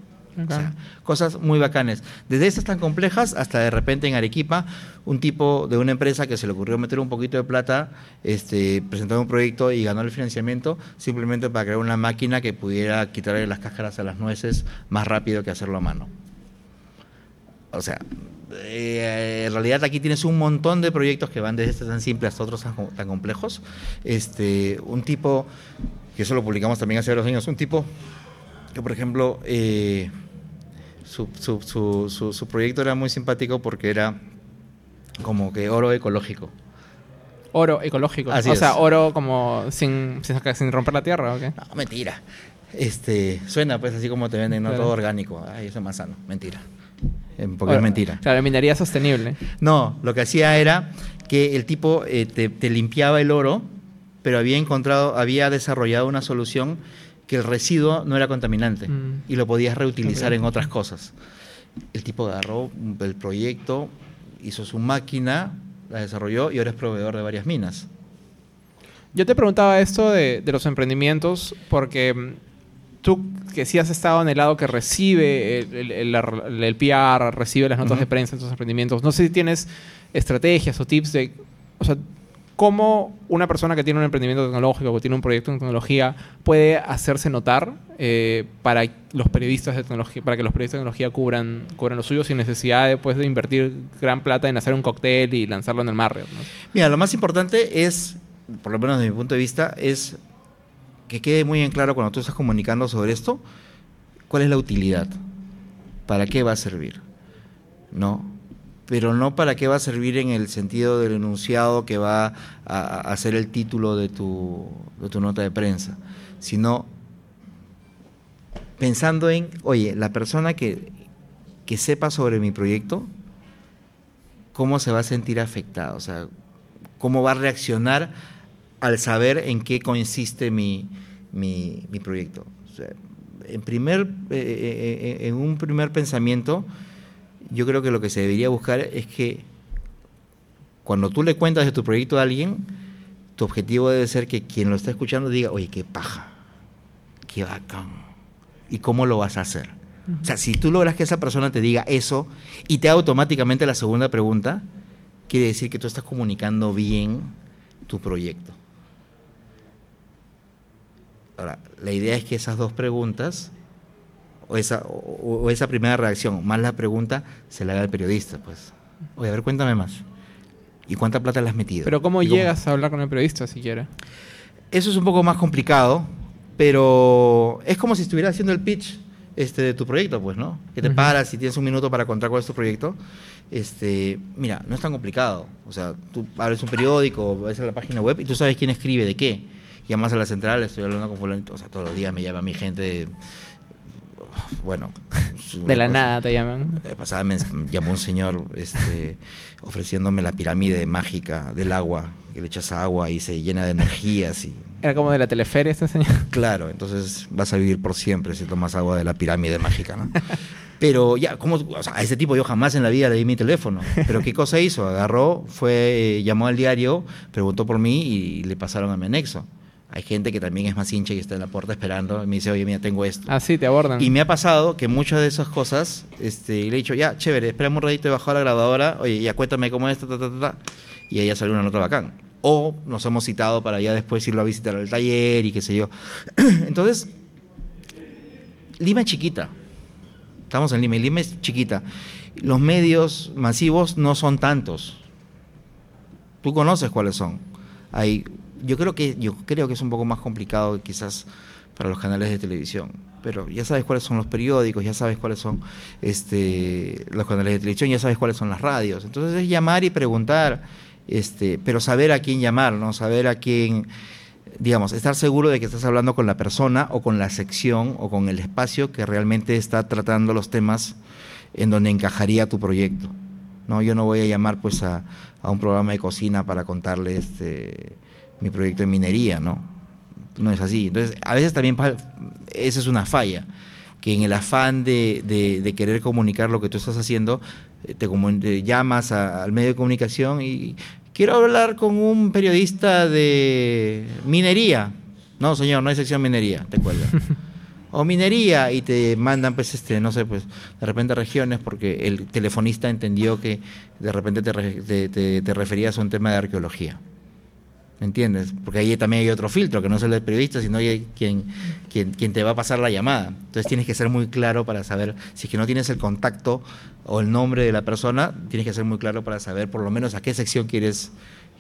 O sea, cosas muy bacanes. Desde estas tan complejas hasta de repente en Arequipa, un tipo de una empresa que se le ocurrió meter un poquito de plata, este, presentó un proyecto y ganó el financiamiento simplemente para crear una máquina que pudiera quitarle las cáscaras a las nueces más rápido que hacerlo a mano. O sea, eh, en realidad aquí tienes un montón de proyectos que van desde este tan simple hasta otros tan complejos. Este, un tipo, que eso lo publicamos también hace varios años, un tipo que, por ejemplo, eh, su, su, su, su- proyecto era muy simpático porque era como que oro ecológico. Oro ecológico. Así o sea, oro como sin, sin, sin romper la tierra, ¿ok? No, mentira. Este, suena pues así como te venden, no Claro. todo orgánico. Ay, eso es más sano. Mentira. Eh, Porque es mentira. Claro, minería sostenible. No, lo que hacía era que el tipo eh, te, te limpiaba el oro, pero había encontrado, había desarrollado una solución que el residuo no era contaminante Mm. y lo podías reutilizar en otras cosas. El tipo agarró el proyecto, hizo su máquina, la desarrolló y ahora es proveedor de varias minas. Yo te preguntaba esto de, de los emprendimientos porque mm, tú que sí has estado en el lado que recibe el, el, el- el- el PR, recibe las notas de prensa en tus emprendimientos, no sé si tienes estrategias o tips de, o sea, cómo una persona que tiene un emprendimiento tecnológico o tiene un proyecto en tecnología puede hacerse notar eh, para los periodistas de tecnología, para que los periodistas de tecnología cubran, cubran lo suyo sin necesidad después de invertir gran plata en hacer un cóctel y lanzarlo en el Marriott. Mira, lo más importante es, por lo menos desde mi punto de vista, es que quede muy en claro cuando tú estás comunicando sobre esto, cuál es la utilidad, para qué va a servir, ¿no? Pero no para qué va a servir en el sentido del enunciado que va a, a ser el título de tu, nota de prensa, sino pensando en, oye, la persona que, que sepa sobre mi proyecto, cómo se va a sentir afectada, o sea, cómo va a reaccionar al saber en qué consiste mi, mi, proyecto. En, primer, eh, eh, eh, en un primer pensamiento, yo creo que lo que se debería buscar es que cuando tú le cuentas de tu proyecto a alguien, tu objetivo debe ser que quien lo está escuchando diga, oye, qué paja, qué bacán y cómo lo vas a hacer. O sea, si tú logras que esa persona te diga eso y te da automáticamente la segunda pregunta, quiere decir que tú estás comunicando bien tu proyecto. Ahora, la idea es que esas dos preguntas, o esa, o, esa primera reacción, más la pregunta, se la haga al periodista. Pues, oye, a ver, cuéntame más. ¿Y cuánta plata le has metido? Pero ¿cómo ¿Y llegas a hablar con el periodista siquiera? Eso es un poco más complicado, pero es como si estuvieras haciendo el pitch este, de tu proyecto, pues, ¿no? Que te paras y tienes un minuto para contar cuál es tu proyecto. Este, mira, no es tan complicado. O sea, tú abres un periódico, ves a la página web y tú sabes quién escribe de qué. Llamas a la central, estoy hablando con fulanito, o sea, todos los días me llama mi gente bueno. De la nada te llaman. Pasada me llamó un señor este, ofreciéndome la pirámide mágica del agua, que le echas agua y se llena de energías. Y... Era como de la teleferia este señor. Claro, entonces vas a vivir por siempre si tomas agua de la pirámide mágica, ¿no? Pero ya, ¿cómo? O sea, a ese tipo yo jamás en la vida le di mi teléfono. Pero ¿qué cosa hizo? Agarró, fue, llamó al diario, preguntó por mí y le pasaron a mi anexo. Hay gente que también es más hincha y está en la puerta esperando y me dice, oye, mira, tengo esto. Ah, sí, te abordan. Y me ha pasado que muchas de esas cosas, este, le he dicho, ya, chévere, espérame un ratito y bajo a la grabadora, oye, ya cuéntame cómo es, ta, ta, ta, ta, y ahí ya salió una nota bacán. O nos hemos citado para ya después irlo a visitar al taller y qué sé yo. Entonces, Lima es chiquita. Estamos en Lima y Lima es chiquita. Los medios masivos no son tantos. Tú conoces cuáles son. Hay yo creo que yo creo que es un poco más complicado quizás para los canales de televisión pero ya sabes cuáles son los periódicos ya sabes cuáles son este los canales de televisión ya sabes cuáles son las radios. Entonces es llamar y preguntar este pero saber a quién llamar no saber a quién digamos estar seguro de que estás hablando con la persona o con la sección o con el espacio que realmente está tratando los temas en donde encajaría tu proyecto no yo no voy a llamar pues a, a un programa de cocina para contarle este mi proyecto de minería, ¿no? No es así. Entonces, a veces también esa es una falla, que en el afán de, querer comunicar lo que tú estás haciendo, eh, te, llamas al medio de comunicación y quiero hablar con un periodista de minería. No, señor, no hay sección minería, te cuelga. o minería y te mandan pues este no sé pues de repente regiones porque el telefonista entendió que de repente te, te referías a un tema de arqueología ¿Me entiendes? Porque ahí también hay otro filtro, que no es el del periodista, sino quien, quien te va a pasar la llamada. Entonces tienes que ser muy claro para saber, si es que no tienes el contacto o el nombre de la persona, tienes que ser muy claro para saber por lo menos a qué sección quieres,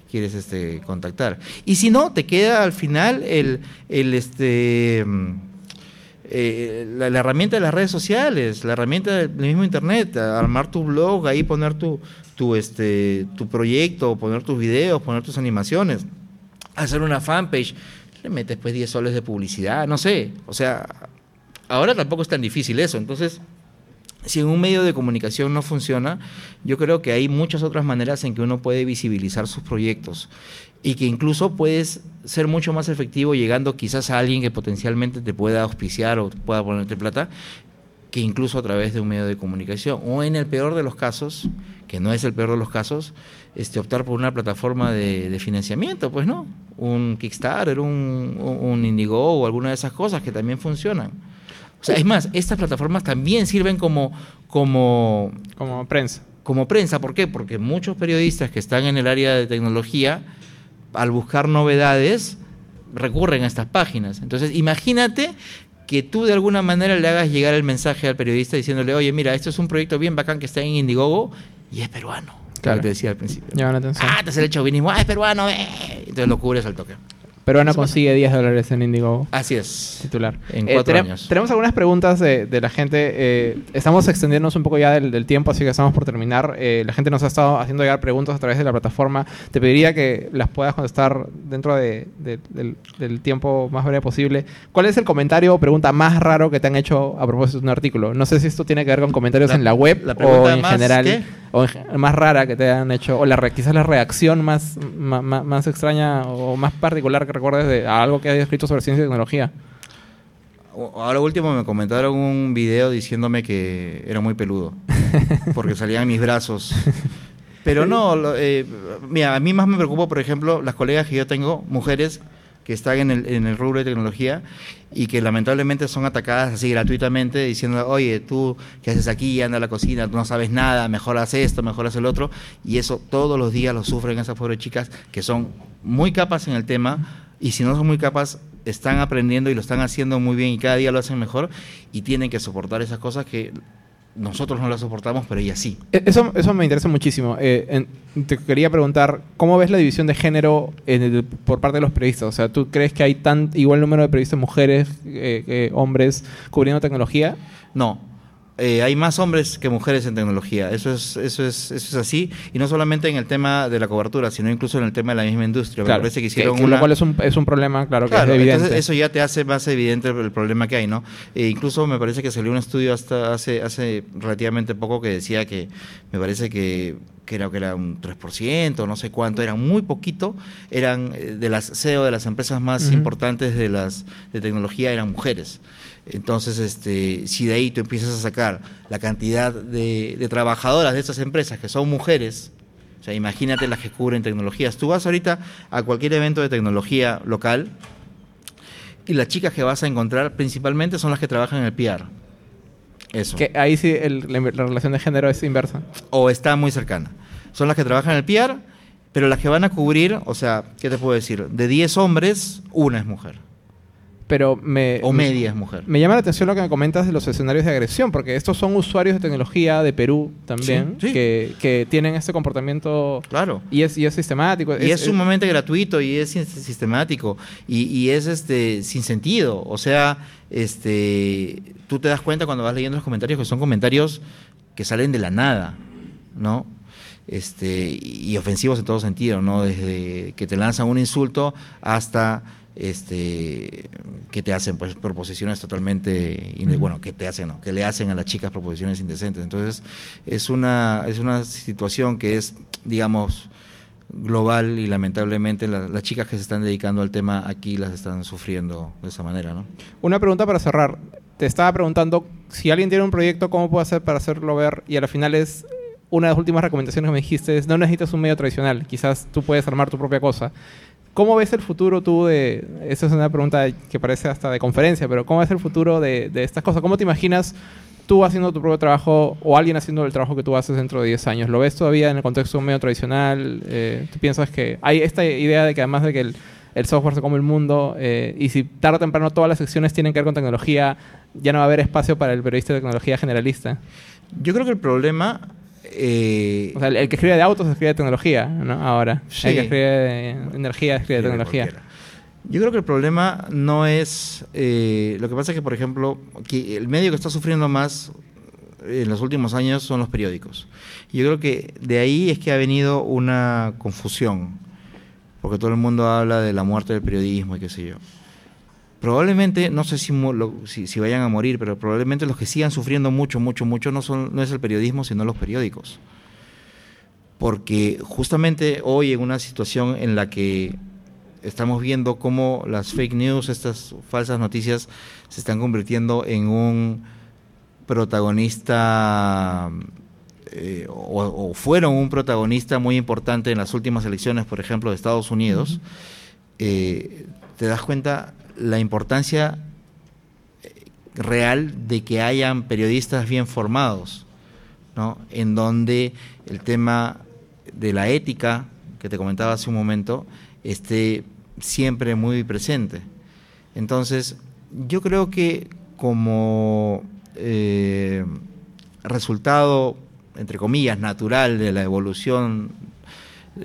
quieres este, contactar. Y si no, te queda al final el, el este, eh, la, herramienta de las redes sociales, la herramienta del mismo internet, armar tu blog, ahí poner tu, tu, este, tu proyecto, poner tus videos, poner tus animaciones hacer una fanpage, le metes pues 10 soles de publicidad, no sé, o sea, ahora tampoco es tan difícil eso, entonces si en un medio de comunicación no funciona, yo creo que hay muchas otras maneras en que uno puede visibilizar sus proyectos y que incluso puedes ser mucho más efectivo llegando quizás a alguien que potencialmente te pueda auspiciar o pueda ponerte plata que incluso a través de un medio de comunicación. O en el peor de los casos, que no es el peor de los casos, este, optar por una plataforma de, financiamiento, pues no, un Kickstarter, un, un Indiegogo o alguna de esas cosas que también funcionan. O sea, es más, estas plataformas también sirven como, como, como prensa. Como prensa, ¿por qué? Porque muchos periodistas que están en el área de tecnología, al buscar novedades, recurren a estas páginas. Entonces, imagínate que tú de alguna manera le hagas llegar el mensaje al periodista diciéndole, oye, mira, esto es un proyecto bien bacán que está en Indiegogo y es peruano. Claro, te decía al principio. Llama la atención. Ah, te has el chauvinismo, ah, es peruano, eh. Entonces lo cubres al toque. Peruana consigue 10 dólares en Indigo Así es. titular. En Eh, cuatro años. Tenemos algunas preguntas de, de la gente. eh, estamos extendiéndonos un poco ya del, del tiempo, así que estamos por terminar. Eh, la gente nos ha estado haciendo llegar preguntas a través de la plataforma. Te pediría que las puedas contestar dentro de- de- del, del tiempo más breve posible. ¿Cuál es el comentario o pregunta más raro que te han hecho a propósito de un artículo? No sé si esto tiene que ver con comentarios La- en la web la o en más, general. ¿qué? O más rara que te han hecho, o la quizás la reacción más, ma- más, extraña o más particular que recuerdes de algo que hayas escrito sobre ciencia y tecnología. Ahora último me comentaron un video diciéndome que era muy peludo, porque salían mis brazos. Pero no, lo- eh, mira, a mí más me preocupa, por ejemplo, las colegas que yo tengo, mujeres que están en el, en el rubro de tecnología y que lamentablemente son atacadas así gratuitamente diciendo, oye, tú, ¿qué haces aquí? Anda a la cocina, tú no sabes nada, mejor haz esto, mejor haz el otro. Y eso todos los días lo sufren esas pobres chicas que son muy capas en el tema y si no son muy capas, están aprendiendo y lo están haciendo muy bien y cada día lo hacen mejor y tienen que soportar esas cosas que nosotros no las soportamos, pero ellas sí. E- Eso, eso me interesa muchísimo. Eh, en- te quería preguntar, ¿cómo ves la división de género en el- por parte de los periodistas? O sea, ¿tú crees que hay tan igual número de periodistas mujeres, eh, que hombres, cubriendo tecnología? No. Eh, hay más hombres que mujeres en tecnología. Eso es, eso es, eso es así. Y no solamente en el tema de la cobertura, sino incluso en el tema de la misma industria. Me Claro, parece que hicieron Lo una- cual es un, es un problema, claro, que Claro, es evidente. entonces eso ya te hace más evidente el problema que hay, ¿no? E incluso me parece que salió un estudio hasta hace, hace relativamente poco que decía que me parece que creo que era un 3%, no sé cuánto, era muy poquito, eran eh, de las CEO de las empresas más importantes de las de tecnología eran mujeres. Entonces, este, si de ahí tú empiezas a sacar la cantidad de, de trabajadoras de estas empresas que son mujeres, o sea, imagínate las que cubren tecnologías. Tú vas ahorita a cualquier evento de tecnología local y las chicas que vas a encontrar principalmente son las que trabajan en el PR. Eso. Que ahí sí el- la, la relación de género es inversa. O está muy cercana. Son las que trabajan en el PR, pero las que van a cubrir, o sea, ¿qué te puedo decir? De 10 hombres, una es mujer. Pero me, O media es mujer. me llama la atención lo que me comentas de los escenarios de agresión, porque estos son usuarios de tecnología de Perú también, Sí, sí. Que, que tienen este comportamiento Claro. y es, y es sistemático. Y es, sumamente gratuito y es sistemático y, y es este sin sentido. O sea, este tú te das cuenta cuando vas leyendo los comentarios que son comentarios que salen de la nada, ¿no? Este, y ofensivos en todo sentido, ¿no? Desde que te lanzan un insulto hasta este que te hacen pues proposiciones totalmente bueno que te hacen no que le hacen a las chicas proposiciones indecentes entonces es una es una situación que es digamos global y lamentablemente la- las chicas que se están dedicando al tema aquí las están sufriendo de esa manera, ¿no? Una pregunta para cerrar. Te estaba preguntando si alguien tiene un proyecto, ¿cómo puedo hacer para hacerlo ver? Y a la final es una de las últimas recomendaciones que me dijiste, es no necesitas un medio tradicional, quizás tú puedes armar tu propia cosa. ¿Cómo ves el futuro tú de, esa es una pregunta que parece hasta de conferencia, pero ¿cómo ves el futuro de, de estas cosas? ¿Cómo te imaginas tú haciendo tu propio trabajo o alguien haciendo el trabajo que tú haces dentro de 10 años? ¿Lo ves todavía en el contexto medio tradicional? Eh, ¿Tú piensas que hay esta idea de que además de que el, el software se come el mundo eh, y si tarde o temprano todas las secciones tienen que ver con tecnología, ya no va a haber espacio para el periodista de tecnología generalista? Yo creo que el problema eh, O sea, el, que escribe de autos escribe de tecnología, ¿no? Ahora. Sí. El que escribe de energía escribe de tecnología. cualquiera. Yo creo que el problema no es. eh, lo que pasa es que, por ejemplo, que el medio que está sufriendo más en los últimos años son los periódicos. Yo creo que de ahí es que ha venido una confusión. Porque todo el mundo habla de la muerte del periodismo y qué sé yo. Probablemente, no sé si, si, si vayan a morir, pero probablemente los que sigan sufriendo mucho, mucho, mucho no, son, no es el periodismo, sino los periódicos. Porque justamente hoy en una situación en la que estamos viendo cómo las fake news, estas falsas noticias, se están convirtiendo en un protagonista eh, o, o fueron un protagonista muy importante en las últimas elecciones, por ejemplo, de Estados Unidos, eh, te das cuenta la importancia eh, real de que hayan periodistas bien formados, ¿no? En donde el tema de la ética, que te comentaba hace un momento, esté siempre muy presente. Entonces, yo creo que como eh, resultado, entre comillas, natural de la evolución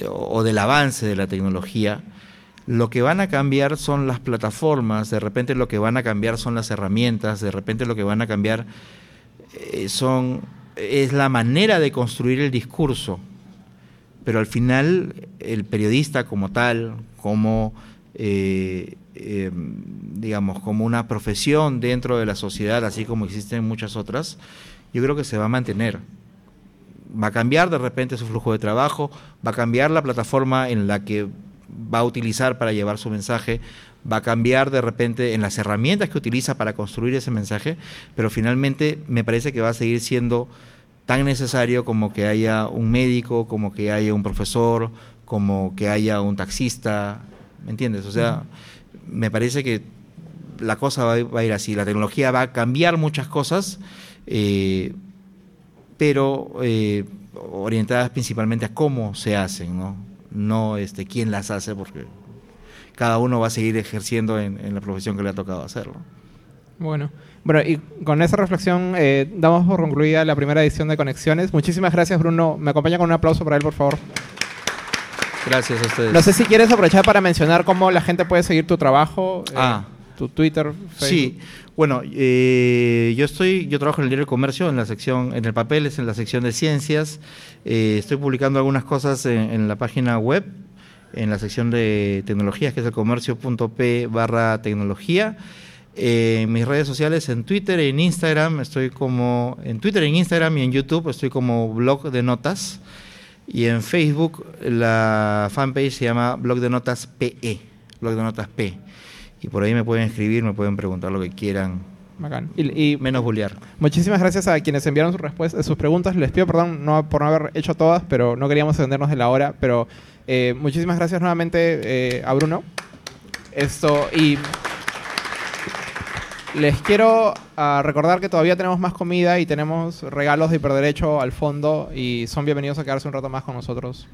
o del avance de la tecnología, lo que van a cambiar son las plataformas, de repente lo que van a cambiar son las herramientas, de repente lo que van a cambiar eh, son es la manera de construir el discurso. Pero al final el periodista como tal, como eh, eh, digamos, como una profesión dentro de la sociedad, así como existen muchas otras, yo creo que se va a mantener. Va a cambiar de repente su flujo de trabajo, va a cambiar la plataforma en la que va a utilizar para llevar su mensaje, va a cambiar de repente en las herramientas que utiliza para construir ese mensaje, pero finalmente me parece que va a seguir siendo tan necesario como que haya un médico, como que haya un profesor, como que haya un taxista, ¿me entiendes? O sea, me parece que la cosa va, a ir así, la tecnología va a cambiar muchas cosas, eh, pero eh, orientadas principalmente a cómo se hacen, ¿no? No este, quién las hace, porque cada uno va a seguir ejerciendo en, la profesión que le ha tocado hacerlo. Bueno, bueno, y con esa reflexión eh, damos por concluida la primera edición de Conexiones. Muchísimas gracias, Bruno. Me acompaña con un aplauso para él, por favor. Gracias a ustedes. No sé si quieres aprovechar para mencionar cómo la gente puede seguir tu trabajo. Eh, ah. Tu Twitter, Facebook. Sí, bueno, eh, yo estoy, yo trabajo en el diario Comercio, en la sección, en el papel, es en la sección de ciencias. Eh, estoy publicando algunas cosas en, la página web, en la sección de tecnologías, que es el comercio.p barra tecnología. en mis redes sociales, en Twitter, en Instagram, estoy como, en Twitter, en Instagram y en YouTube, estoy como blog de notas. Y en Facebook la fanpage se llama Blog de Notas PE, Blog de Notas P. Y por ahí me pueden escribir, me pueden preguntar lo que quieran. Bacán. Y, menos bullear. Muchísimas gracias a quienes enviaron sus respuestas, sus preguntas. Les pido perdón no, por no haber hecho todas, pero no queríamos extendernos de la hora. Pero eh, muchísimas gracias nuevamente eh, a Bruno. Esto y les quiero ah, recordar que todavía tenemos más comida y tenemos regalos de hiperderecho al fondo y son bienvenidos a quedarse un rato más con nosotros.